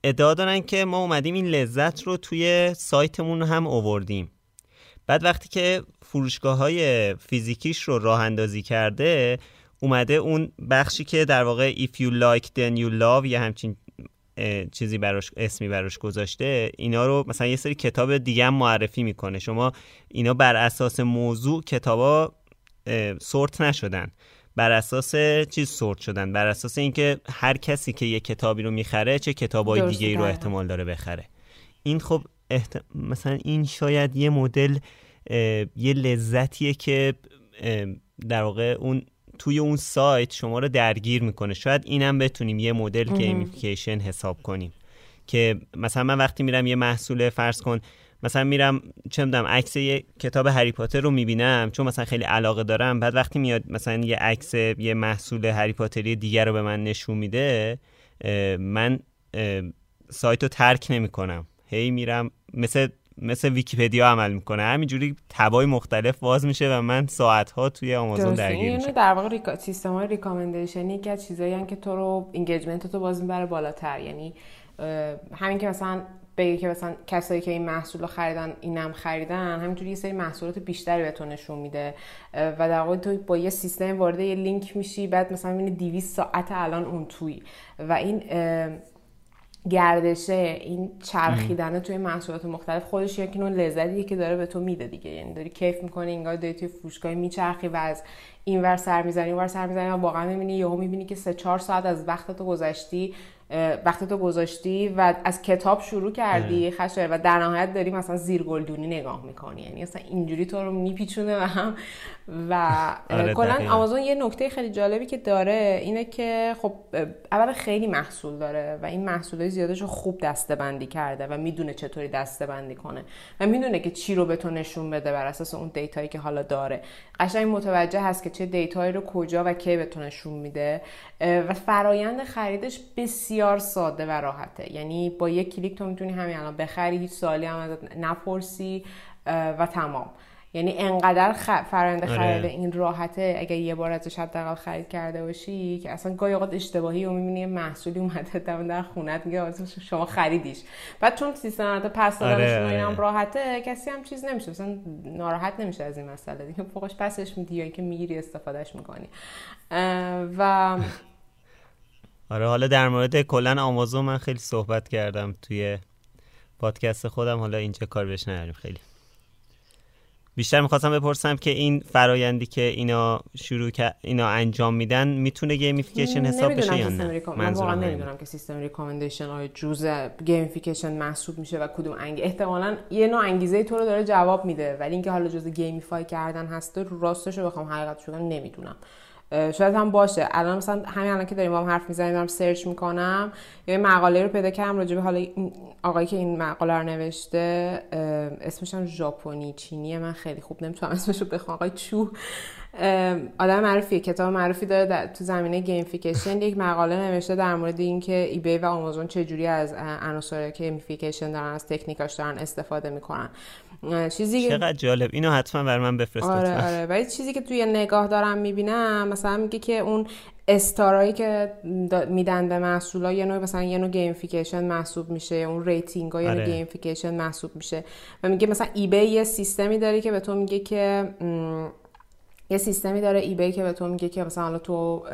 ادعا دارن که ما اومدیم این لذت رو توی سایتمون هم اووردیم بعد وقتی که فروشگاه های فیزیکیش رو راه اندازی کرده اومده اون بخشی که در واقع if you like then you love یه همچین چیزی براش اسمی براش گذاشته اینا رو مثلا یه سری کتاب دیگه هم معرفی می‌کنه. شما اینا بر اساس موضوع کتابا سورت نشدن. بر اساس چیز سورت شدن بر اساس اینکه هر کسی که یه کتابی رو می‌خره چه کتابای دیگه ای رو احتمال داره بخره. این خب مثلا این شاید یه مدل یه لذتیه که در واقع اون توی اون سایت شما رو درگیر می‌کنه. شاید اینم بتونیم یه مدل gamification حساب کنیم. که مثلا من وقتی میرم یه محصول فرض کن مثلا میرم چه می‌دونم عکس یه کتاب هری پاتر رو می‌بینم چون مثلا خیلی علاقه دارم. بعد وقتی میاد مثلا یه عکس یه محصول هری پاتری دیگر رو به من نشون میده من سایت رو ترک نمی‌کنم. هی میرم مثل مثل ویکیپدیا عمل می‌کنه. همینجوری tab ای مختلف باز میشه و من ساعت ها توی آمازون درگیر میشه در واقع reco... سیستم های recommendation یکی از چیزایی که تو رو engagement تو باز می‌بره بالاتر. یعنی همین که مثلا بگی که مثلا کسایی که این محصول رو خریدن اینم خریدن همینجوری یه سری محصولات بیشتری به تو نشون میده. و در واقع تو با یه سیستم وارد یه لینک میشی بعد مثلا می‌بینی 200 ساعت الان اون توی و این گردشه این چرخیدن توی محصولات مختلف خودش یکی نوع لذتیه که داره به تو میده دیگه. یعنی داری کیف می‌کنی انگار داری توی فروشگاه میچرخی و از این ور سر می‌زنی اون ور سر می‌زنی و واقعا می‌بینی یهو می‌بینی که سه چهار ساعت از وقت تو گذشتی. وقتی تو گذاشتی و از کتاب شروع کردی خشه و در نهایت داری مثلا زیرگلدونی نگاه می‌کنی. یعنی مثلا اینجوری تو رو میپیچونه و هم و آره، کلا آمازون یه نکته خیلی جالبی که داره اینه که خب اول خیلی محصول داره و این محصولای زیادش رو خوب دسته بندی کرده و می‌دونه چطوری دسته بندی کنه و می‌دونه که چی رو به تو نشون بده بر اساس اون data یی که حالا داره. قشنگ متوجه هست که چه data یی رو کجا و کی به تو نشون میده. و فرایند خریدش بسیار ساده و راحته. یعنی با یک کلیک تو می‌تونی همین الان بخری هیچ سوالی هم ازت نپرسی و تمام. یعنی انقدر خ... فرآیند آره. خرید این راحته اگر یه بار ازش حداقل خرید کرده باشی که اصلا گاهی اوقات اشتباهی و می‌بینی محصولی اومده در خونت میگه شما خریدیش. بعد چون سیستم پس دادنشون آره. هم راحته کسی هم چیز نمیشه. مثلا ناراحت نمیشه از این مسئله. دیگه فوقش پسش میدی یا اینکه می‌گیری استفادهش می‌کنی. و آره حالا در مورد کلا آمازون من خیلی صحبت کردم توی پادکست خودم. حالا اینجا کار بهش نداریم خیلی. بیشتر می‌خواستم بپرسم که این فرایندی که اینا شروع که اینا انجام میدن می‌تونه gamification حساب بشه یا نه؟ من واقعا نمی‌دونم که سیستم recommendation های جز gamification محسوب میشه و کدوم انگ احتمالا یه نوع انگیزه تو رو داره جواب میده ولی اینکه حالا جز gamify کردن هست راستش رو بخوام حقیقتش نمی‌دونم. شاید هم باشه. الان مثلا همین الان که داریم با هم حرف می‌زنیم دارم search می‌کنم یه مقاله رو پیدا کردم راجع به حالا آقایی که این مقاله رو نوشته اسمش هم ژاپنی چینیه من خیلی خوب نمی‌تونم اسمش رو بخونم آقای چو. آدم معروفیه کتاب معروفی داره تو زمینه gamification. یک مقاله نوشته در مورد اینکه eBay و آمازون چه جوری از عناصر gamification دارن از تکنیکاش دارن استفاده می‌کنن. چیزی چقدر جالب. اینو حتما برا من بفرست آره آره. ولی چیزی که توی نگاه دارم می‌بینم مثلا میگه که اون star ایی که میدن به محصولا یه نوع مثلا یه نوع gamification محسوب میشه اون rating ها آره. یه gamification محسوب میشه. و میگه مثلا eBay یه سیستمی داره که به تو میگه که یه سیستمی داره eBay که به تو میگه که مثلا حالا تو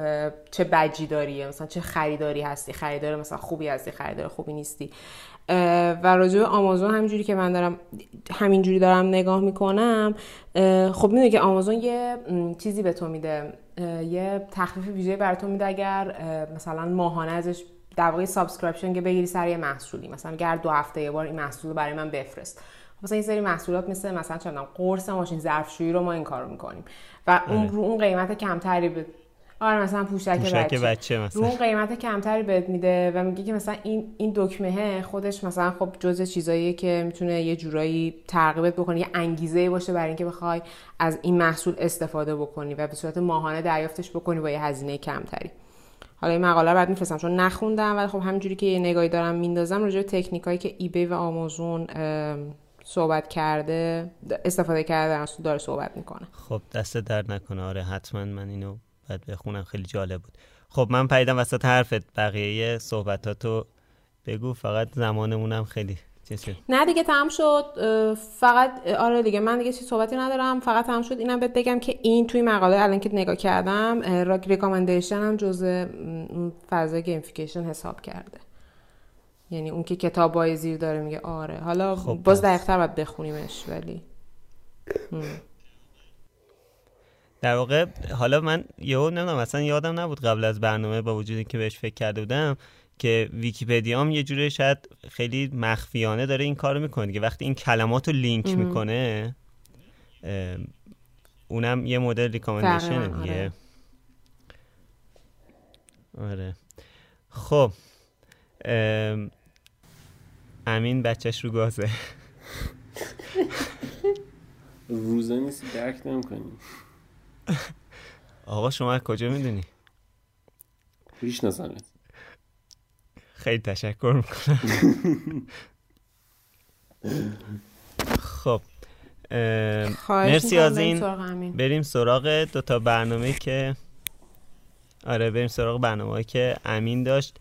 چه بجی داری مثلا چه خریداری هستی خریدار مثلا خوبی هستی خریدار خوبی نیستی. و راجع به آمازون همینجوری که من دارم همینجوری دارم نگاه می‌کنم خب می‌دونی که آمازون یه چیزی به تو میده. یه تخفیف ویژه برای تو میده اگر مثلا ماهانه ازش در واقع subscription که بگیری سر یه محصولی. مثلا اگر دو هفته یه بار این محصول رو برای من بفرست. مثلا این سری محصولات مثل مثلا چه قرص ماشین ظرفشویی رو ما این کارو می‌کنیم. و اون آره. رو اون قیمت کمتری به آره مثلا پوشک, پوشک بچه, بچه مثلا. اون قیمت کمتری بهت میده و میگه که مثلا این این دکمه خودش مثلا خب جزء چیزاییه که می‌تونه یه جورایی ترغیبت بکنه یه انگیزه باشه برای اینکه بخوای از این محصول استفاده بکنی و به صورت ماهانه دریافتش بکنی با یه هزینه کمتری. حالا این مقاله رو بعد میفرستم چون نخوندم ولی خب همینجوری که یه نگاهی دارم میندازم راجع به تکنیکایی که ایبی و آمازون صحبت کرده استفاده کرده داره صحبت می‌کنه. خب دست درد نکنه. آره حتما من اینو بعد بخونم خیلی جالب بود. خب من پریدم وسط حرفت بقیه صحبتاتو بگو فقط زمانمونم خیلی نه دیگه تمام شد. فقط آره دیگه من دیگه چی صحبتی ندارم. فقط تمام شد. اینم بهت بگم که این توی مقاله الان که نگاه کردم track recommendation هم جزء فاز gamification حساب کرده. یعنی اون که کتاب زیر داره میگه آره. حالا خب باز دقیقتر باید بخونیمش ولی. در واقع حالا من یهو نمی‌دونم اصلا یادم نبود قبل از برنامه با وجودی که بهش فکر کرده بودم که ویکیپدیا یه جوری شاید خیلی مخفیانه داره این کارو می‌کنه که وقتی این کلمات رو لینک می‌کنه اونم یه مدل ریکامندیشن دیگه. آره. آره. خب امین بچهش رو گازه. روزه نیستی درک نمی‌کنی. آقا شما از کجا می‌دونی؟ نزنید. خیلی تشکر می‌کنم. خب مرسی از این. بریم سراغ دوتا برنامه که آره بریم سراغ برنامه که امین داشت.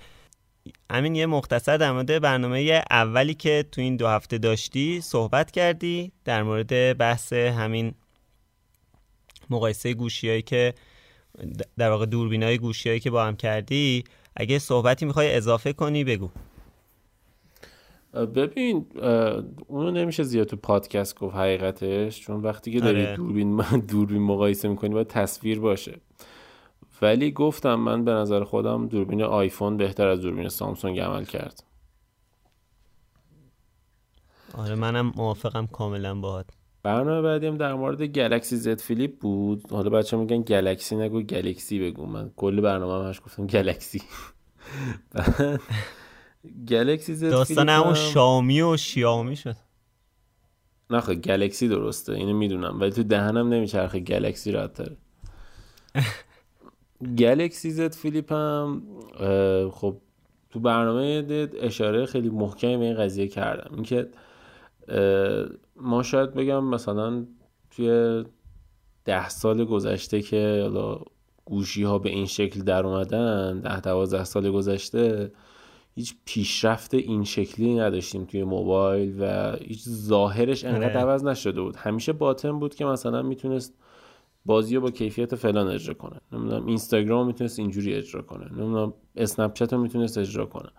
امین یه مختصر در مورد برنامه اولی که تو این دو هفته داشتی صحبت کردی در مورد بحث همین مقایسه گوشیایی که در واقع دوربینای گوشیایی که با هم کردی اگه صحبتی می‌خوای اضافه کنی بگو. ببین اونو نمیشه زیاد تو پادکست گفت حقیقتش چون وقتی که داری آره. دوربین دوربین مقایسه می‌کنی باید تصویر باشه. ولی گفتم من به نظر خودم دوربین آیفون بهتر از دوربین سامسونگ عمل کرد. آره منم موافقم کاملا باهات. برنامه بعدی هم در مورد گلکسی زد فلیپ بود. حالا بچه میگن گلکسی نگو گلکسی بگو. من کل برنامه همش گفتم گلکسی. گلکسی زد داستان همون شامی و شیامی شد. نه گلکسی درسته. اینو می‌دونم. ولی تو دهنم نمیچرخه گلکسی راحت گلکسی زد فلیپ هم. خب تو برنامه اشاره خیلی محکمی به این قضیه کردم. اینکه ما شاید بگم مثلا توی ده سال گذشته که حالا گوشی ها به این شکل در اومدن ده دوازده سال گذشته هیچ پیشرفت این شکلی نداشتیم توی موبایل و هیچ ظاهرش انقدر. عوض نشده بود. همیشه باطن بود که مثلا می‌تونست بازی رو با کیفیت فلان اجرا کنه. نمی‌دونم اینستاگرام می‌تونست اینجوری اجرا کنه. نمی‌دونم اسنپ چت رو می‌تونست اجرا کنه.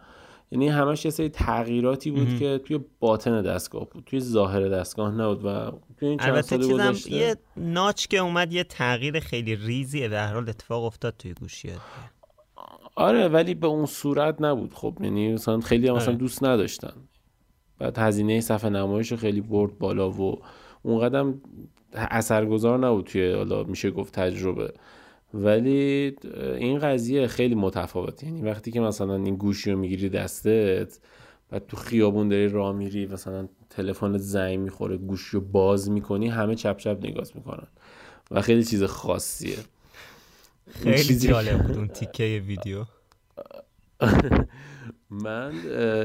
یعنی همش یه سری تغییراتی بود که توی باطن دستگاه بود توی ظاهر دستگاه نبود و توی این چند سال گذشته. یه ناچ که اومد یه تغییر خیلی ریزی به هر حال اتفاق افتاد توی گوشی آره ولی به اون صورت نبود. خب یعنی مثلا خیلی هم مثلا آره. دوست نداشتن. بعد هزینه صفحه نمایش خیلی برد بالا و اون قدم اثرگذار نبود توی حالا میشه گفت تجربه. ولی این قضیه خیلی متفاوت. یعنی وقتی که مثلا این گوشی رو می‌گیری دستت و تو خیابون داری راه میری مثلا تلفن زنگ می‌خوره گوشی رو باز می‌کنی همه چپ چپ نگاه می‌کنن. و خیلی چیز خاصیه. خیلی جالب بود اون تیکه ویدیو. من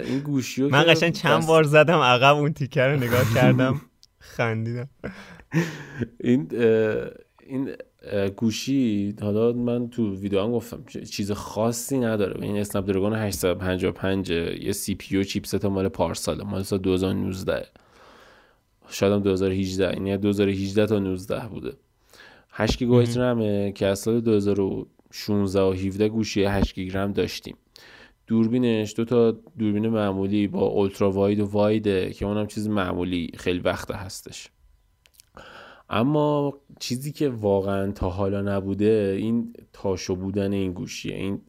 این گوشی رو من قشنگ چند بار زدم عقب اون تیکه رو نگاه کردم خندیدم. این این گوشی حالا من تو ویدیو هم گفتم چیز خاصی نداره. این اسنپ دراگون 855 یه سی پی یو چیپست مال پارسال مال سال 2019 شاید هم 2018 یعنی 2018 تا 19 بوده. 8 گیگابایت رمه که از سال 2016 و 17 گوشی 8 گیگ رم داشتیم. دوربینش دو تا دوربین معمولی با ultra wide و wide ه که اونم چیز معمولی خیلی وقت هستش. اما چیزی که واقعا تا حالا نبوده این تاشو بودن این گوشیه. این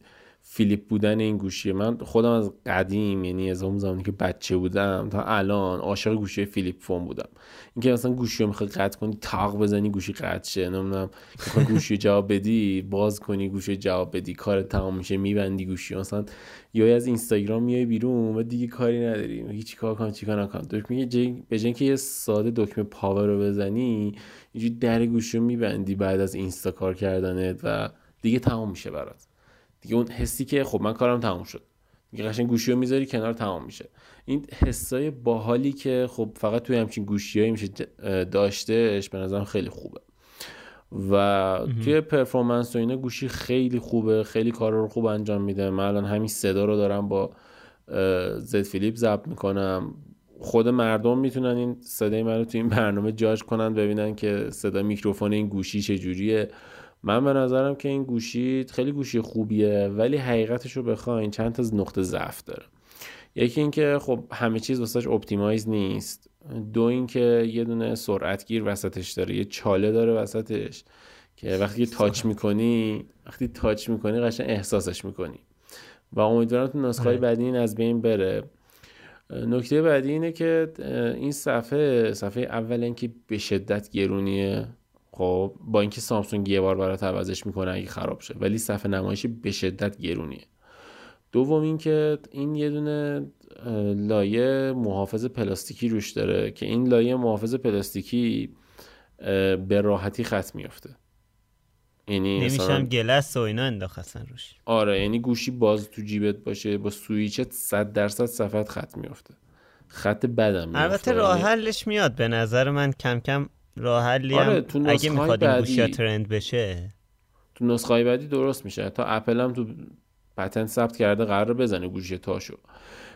flip بودن این گوشیه من خودم از قدیم یعنی از اون زمانی که بچه بودم تا الان عاشق گوشی flip phone بودم. اینکه مثلا گوشی رو می‌خوای قطع کنی تاق بزنی گوشی قطع شه نمی‌دونم می‌خوای گوشی جواب بدی باز کنی گوشی جواب بدی کار تمام میشه میبندی گوشی مثلا یا از اینستاگرام میای بیرون و دیگه کاری نداری. هیچ کار کن چیکار نکن. دکمه به جای که یه ساده دکمه پاور رو بزنی اینجوری در گوشی رو میبندی بعد از اینستا کار کردنت و دیگه تمام میشه برات. دیگه اون حسی که خب من کارم تمام شد. دیگه قشنگ گوشی رو می‌ذاری کنار تمام میشه. این حسای باحالی که خب فقط توی همچین گوشیایی میشه داشتهش به نظرم خیلی خوبه. و توی پرفورمنس و اینا گوشی خیلی خوبه خیلی کار رو خوب انجام میده. من الان همین صدا رو دارم با زد فیلیپ ضبط می‌کنم. خود مردم می‌تونن این صدای من رو توی این برنامه جاج کنن ببینن که صدا میکروفون این گوشی چجوریه. من به نظرم که این گوشی خیلی گوشی خوبیه ولی حقیقتش رو بخواین چند تا نقطه ضعف داره. یکی اینکه خب همه چیز واسش optimize نیست. دو اینکه یه دونه سرعتگیر وسطش داره یه چاله داره وسطش که وقتی touch می‌کنی وقتی touch می‌کنی قشنگ احساسش می‌کنی. و امیدوارم تو نسخه آره. بعدی این از بین بره. نکته بعدی اینه که این صفحه صفحه اول اینکه به شدت گرونیه. خب با اینکه سامسونگ یه بار برات عوضش می‌کنه اگه خراب شه. ولی صفحه نمایش به شدت گرونیه. دوم اینکه این یه دونه لایه محافظ پلاستیکی روش داره که این لایه محافظ پلاستیکی به راحتی خط میفته یعنی نمیشم گلس و اینا انداخت اصلا روش. آره یعنی گوشی باز تو جیبت باشه با سویچت صد درصد صفحت خط میفته خط بدم البته راه حلش میاد. به نظر من کم کم راه حلی آره، تو اگه می‌خواد این بعدی- گوشی ترند بشه. تو نسخه های بعدی درست میشه. تا اپل هم تو پتنت ثبت کرده قرار بزنه گوشی تاشو.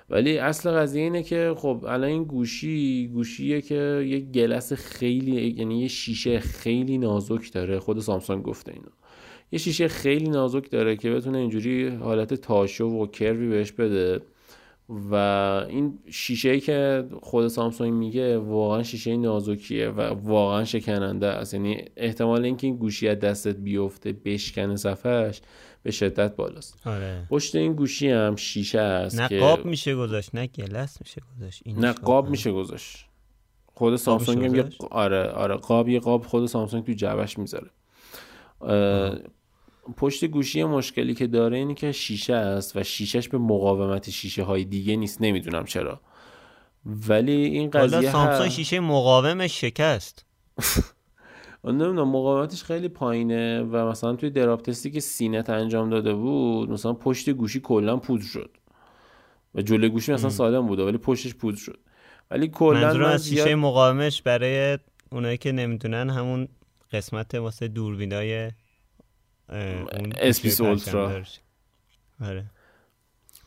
ولی اصل قضیه اینه که خب الان این گوشی گوشیه که یه گلس خیلی یعنی یه شیشه خیلی نازک داره. خود سامسونگ گفته اینو. یه شیشه خیلی نازک داره که بتونه اینجوری حالت تاشو و کروی بهش بده. و این شیشه ای که خود سامسونگ میگه واقعا شیشه نازکیه و واقعا شکننده است. یعنی احتمال اینکه این گوشی از دستت بیفته بشکنه صفحش به شدت بالاست. آره. پشت این گوشی هم شیشه است نه که قاب میشه گذاشت نه گلس میشه گذاشت. نه قاب میشه گذاشت. خود سامسونگ هم؟ آره آره قاب یه قاب خود سامسونگ تو جعبش می‌ذاره. پشت گوشی مشکلی که داره اینه که شیشه است و شیشش به مقاومت شیشه های دیگه نیست. نمی‌دونم چرا. ولی این حالا قضیه سامسونگ هست شیشه مقاومش شکست. نمی‌دونم مقاومتش خیلی پایینه و مثلا توی دراپ تستی که سینت انجام داده بود مثلا پشت گوشی کلا پودر شد. و جلوی گوشی مثلا سالم بوده ولی پشتش پودر شد. ولی کلا من از شیشه مقاومش برای اونایی که نمی‌دونن همون قسمت واسه دوربینای اسپیس اولترا. آره.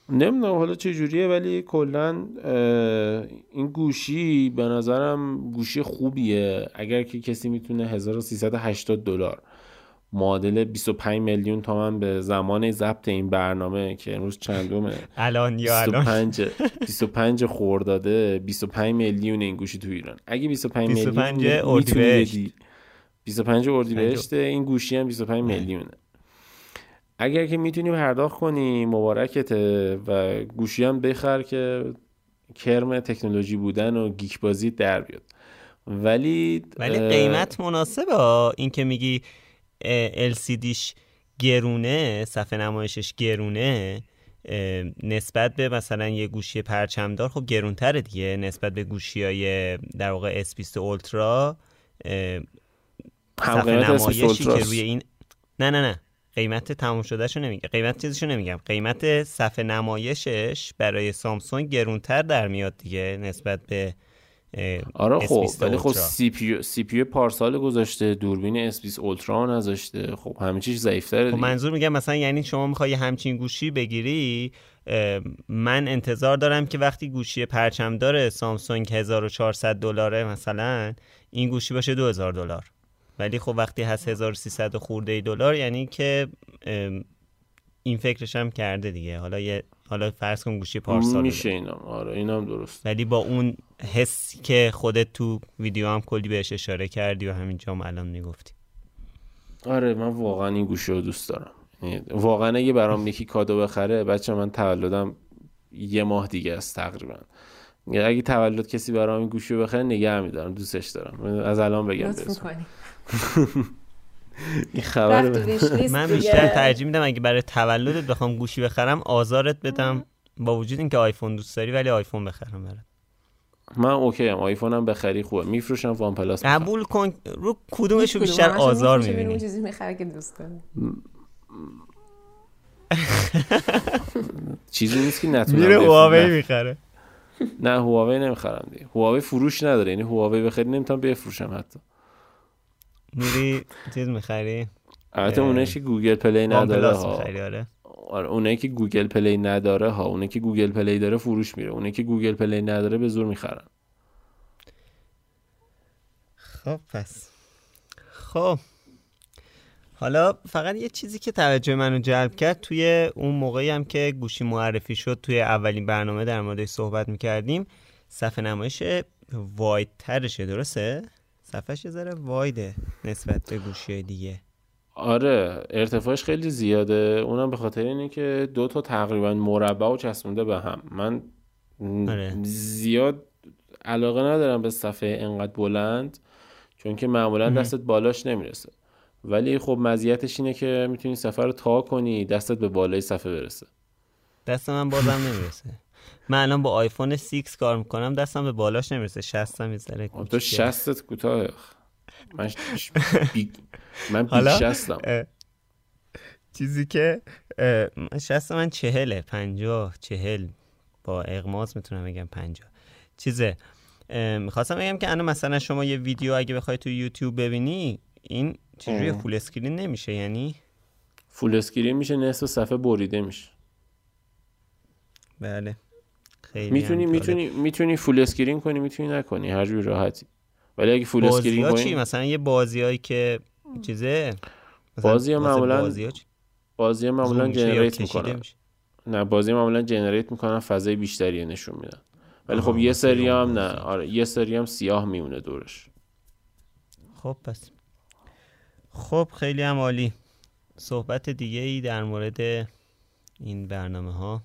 نمی‌دونم حالا چه جوریه ولی کلا این گوشی به نظرم گوشی خوبیه. اگر که کسی می‌تونه 1380 دلار معادل 25 میلیون تومن به زمان ضبط این برنامه که امروز چندمه؟ الان یا الان؟ 25 25 خورداده 25 میلیون این گوشی تو ایران. اگه 25 میلیون 25 می‌تونی اردیبهشت. بدی 25 اردیبهشت این گوشی هم 25 میلیونه. اگر که می‌تونی پرداخت کنی مبارکته و گوشی هم بخر که کرم تکنولوژی بودن و گیک بازی در بیاد. ولی ولی قیمت مناسبه. این که میگی LCDش گرونه صفحه نمایشش گرونه نسبت به مثلا یه گوشی پرچمدار خب گرونتره دیگه. نسبت به گوشی های در واقع S20 Ultra اه، هم قیمت نمایشی که. روی این نه نه نه. قیمت تموم شدهشو نمیگم قیمت چیزشو نمیگم. قیمت صفحه نمایشش برای سامسونگ گرونتر در میاد دیگه نسبت به آره خب. S20 ولی خب. CP CPU پارسال گذاشته. دوربین S20 Ultra نذاشته. خب همه چیز ضعیف‌تره خب منظور میگم مثلا یعنی شما می‌خوای همچین گوشی بگیری من انتظار دارم که وقتی گوشی پرچمدار سامسونگ 1400 دلاره مثلا این گوشی باشه 2000 دلار. ولی خب وقتی هست 1300 خورده دلار یعنی که این فکرش هم کرده دیگه. حالا یه حالا فرض کن گوشی پارسال میشه اینا آره اینم درست. ولی با اون حسی که خودت تو ویدیو هم کلی بهش اشاره کردی و همینجا هم الان می‌گفتی. آره من واقعا این گوشی رو دوست دارم. یعنی واقعا اگه برام یکی کادو بخره بچه من تولدم یه ماه دیگه است تقریبا. اگه تولد کسی برام این گوشی رو بخره نگه میدارم دوستش دارم. از الان بگم خبر من. بیشتر ترجیح میدم اگه برای تولدت بخوام گوشی بخرم آزارت بدم. با وجود اینکه آیفون دوست داری ولی آیفون بخرم برات. من okay ام آیفونم بخری خوبه. میفروشم وان پلاس. قبول کن. رو کدومشو کدوم؟ بیشتر آزار اون می‌بینی. چیزی می‌خره که دوست داره چیزی نیست که نتونم میره. هواوی می‌خره. نه هواوی نمی‌خرم دیگه. هواوی فروش نداره. یعنی هواوی بخری نمی‌تونم بفروشم حتی. میری چیز می‌خری؟ البته. اونایی که گوگل پلی نداره ها. آره. آره اونایی که گوگل پلی نداره ها اونایی که گوگل پلی داره فروش میره. اونایی که گوگل پلی نداره به زور می‌خرن. خب پس. خب. حالا فقط یه چیزی که توجه منو جلب کرد توی اون موقعی هم که گوشی معرفی شد توی اولین برنامه در موردش صحبت می‌کردیم صفحه نمایش واید ترشه درسته؟ صفحش یه ذره وایده نسبت به گوشی دیگه. آره ارتفاعش خیلی زیاده. اونم به خاطر اینه که دو تا تقریبا مربع و چسبونده به هم. من آره. زیاد علاقه ندارم به صفحه انقدر بلند چون که معمولا دستت بالاش نمی‌رسه. ولی خب مزیتش اینه که می‌تونی صفحه رو تا کنی دستت به بالای صفحه برسه. دست من بازم نمی‌رسه. من الان با آیفون 6 کار می‌کنم دستم به بالاش نمی‌رسه شستم یه ذره تو شستت کوتاه. من بی... من شستم چیزی که شست من چهله. پنجاه چهل. با اغماض می‌تونم بگم پنجاه. چیزه می‌خواستم بگم که الان مثلا شما یه ویدیو اگه بخوای تو یوتیوب ببینی این چجوری فول اسکرین نمیشه؟ یعنی؟ full screen میشه نصف صفحه بریده میشه. بله. خیلی می‌تونی می‌تونی می‌تونی full screen کنی می‌تونی نکنی. هر جور راحتی. ولی اگه full screen کنی چی؟ مثلا یه بازیایی که چیزه؟ بازی معمولا بازی معمولا جنریت می‌کنن. نه بازی معمولا جنریت می‌کنن فضای بیشتری نشون میدن. ولی خب یه سری هم نه. آره یه سری هم سیاه میمونه دورش. خب پس. خب خیلی هم عالی. صحبت دیگه ای در مورد این برنامه ها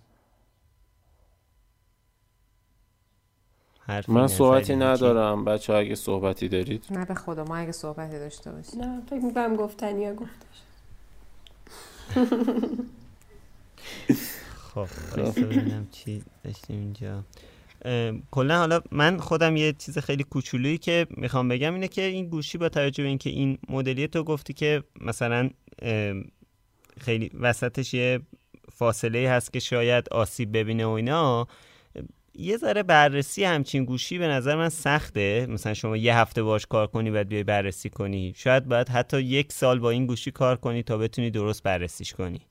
من صحبتی ندارم. بچه اگه صحبتی دارید. نه به خدا ما اگه صحبتی داشته باشیم. نه فکر می‌کنم گفتنی یا گفتش. خب ببینم چی داشتیم اینجا. کلا حالا من خودم یه چیز خیلی کوچولویی که می‌خوام بگم اینه که این گوشی با توجه به اینکه این مدلی تو گفتی که مثلا خیلی وسطش یه فاصله هست که شاید آسیب ببینه و اینا یه ذره بررسی همچین گوشی به نظر من سخته. مثلا شما یه هفته باش کار کنی و بیای بررسی کنی. شاید باید حتی یک سال با این گوشی کار کنی تا بتونی درست بررسیش کنی.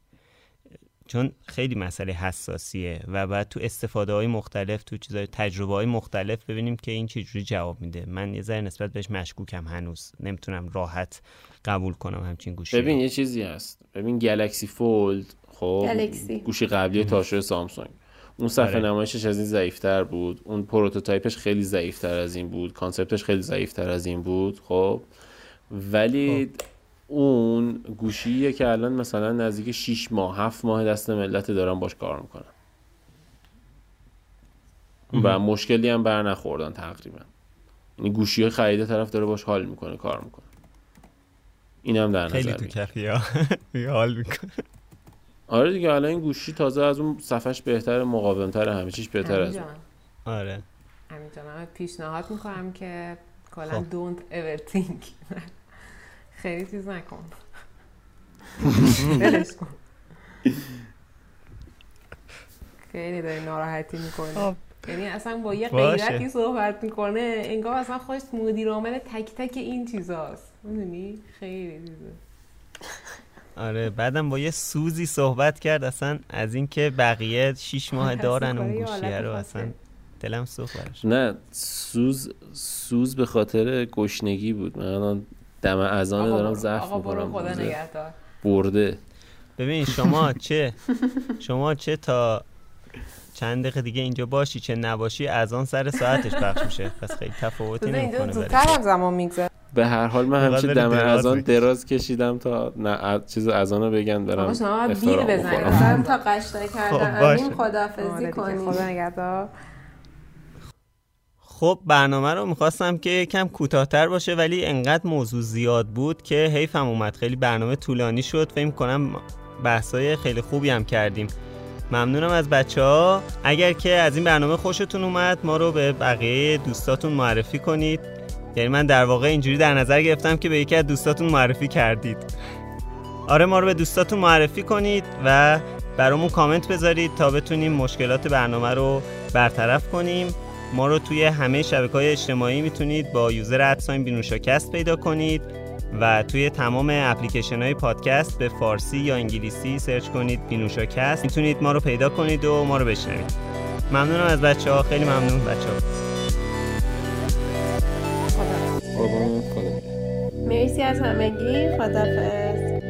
چون خیلی مسئله حساسیه و بعد تو استفاده های مختلف تو چیزای تجربه های مختلف ببینیم که این چجوری جواب میده. من یه ذره نسبت بهش مشکوکم هنوز. نمی‌تونم راحت قبول کنم همچین گوشی ببین یه چیزی هست. ببین گلکسی فولد خب گوشی قبلی تاشو سامسونگ. اون صفحه آره. نمایشش از این ضعیفتر بود. اون prototype ش خیلی ضعیفتر از این بود. concept ش خیلی ضعیفتر از این بود. خب. ولی خب. اون گوشیه که الان مثلا نزدیک 6 ماه 7 ماه دست ملت دارن باش کار می‌کنن. و مشکلی هم بر نخوردن تقریبا. یعنی گوشی خریده طرف داره باش حال می‌کنه کار می‌کنه. این هم در نظر خیلی تو حال می‌کنه. آره دیگه الان این گوشی تازه از اون صفحش بهتر مقاومتر همه چیش بهتر از اون. آره. همین من پیشنهاد می‌کنم که کلا don't ever think. خیلی چیز نکن. کن خیلی داری ناراحتی می‌کنه خب. یعنی اصلا با یه غیرتی صحبت می‌کنه انگار اصلا خوش مدیر عامل تک تک این چیزاست. می‌دونی؟ خیلی چیزه. آره بعدم با یه سوزی صحبت کرد اصلا از اینکه بقیه شیش ماه دارن اون گوشیه رو اصلا دلم سوخت نه سوز سوز به خاطر گشنگی بود. من دم ازانه دارم ضعف می‌کنم. برده. ببین شما چه شما چه تا چند دقیقه دیگه اینجا باشی چه نباشی از آن سر ساعتش پخش میشه. پس خیلی تفاوتی نمی‌کنه زودتر هم زمان میگذره. به هر حال من همیشه دم از آن دراز کشیدم تا نه چیز از آن بگن برم شما بیر بزنید. تا قشنگ کردن. خب خدافزی کنید. خدا نگهدار. خب برنامه رو می‌خواستم که یکم کوتاهتر باشه ولی انقدر موضوع زیاد بود که حیفم اومد. خیلی برنامه طولانی شد. فکر کنم بحثای خیلی خوبی هم کردیم. ممنونم از بچه ها اگر که از این برنامه خوشتون اومد ما رو به بقیه دوستاتون معرفی کنید. یعنی من در واقع اینجوری در نظر گرفتم که به یکی از دوستاتون معرفی کردید. آره ما رو به دوستاتون معرفی کنید و برامون کامنت بذارید تا بتونیم مشکلات برنامه رو برطرف کنیم. ما رو توی همه شبکه های اجتماعی می‌تونید با user at sign بینوشاکست پیدا کنید و توی تمام اپلیکیشن های پادکست به فارسی یا انگلیسی search کنید بینوشاکست می‌تونید ما رو پیدا کنید و ما رو بشنوید. ممنونم از بچه ها خیلی ممنون بچه ها قربان خدا. مرسی از همگی. خدافظ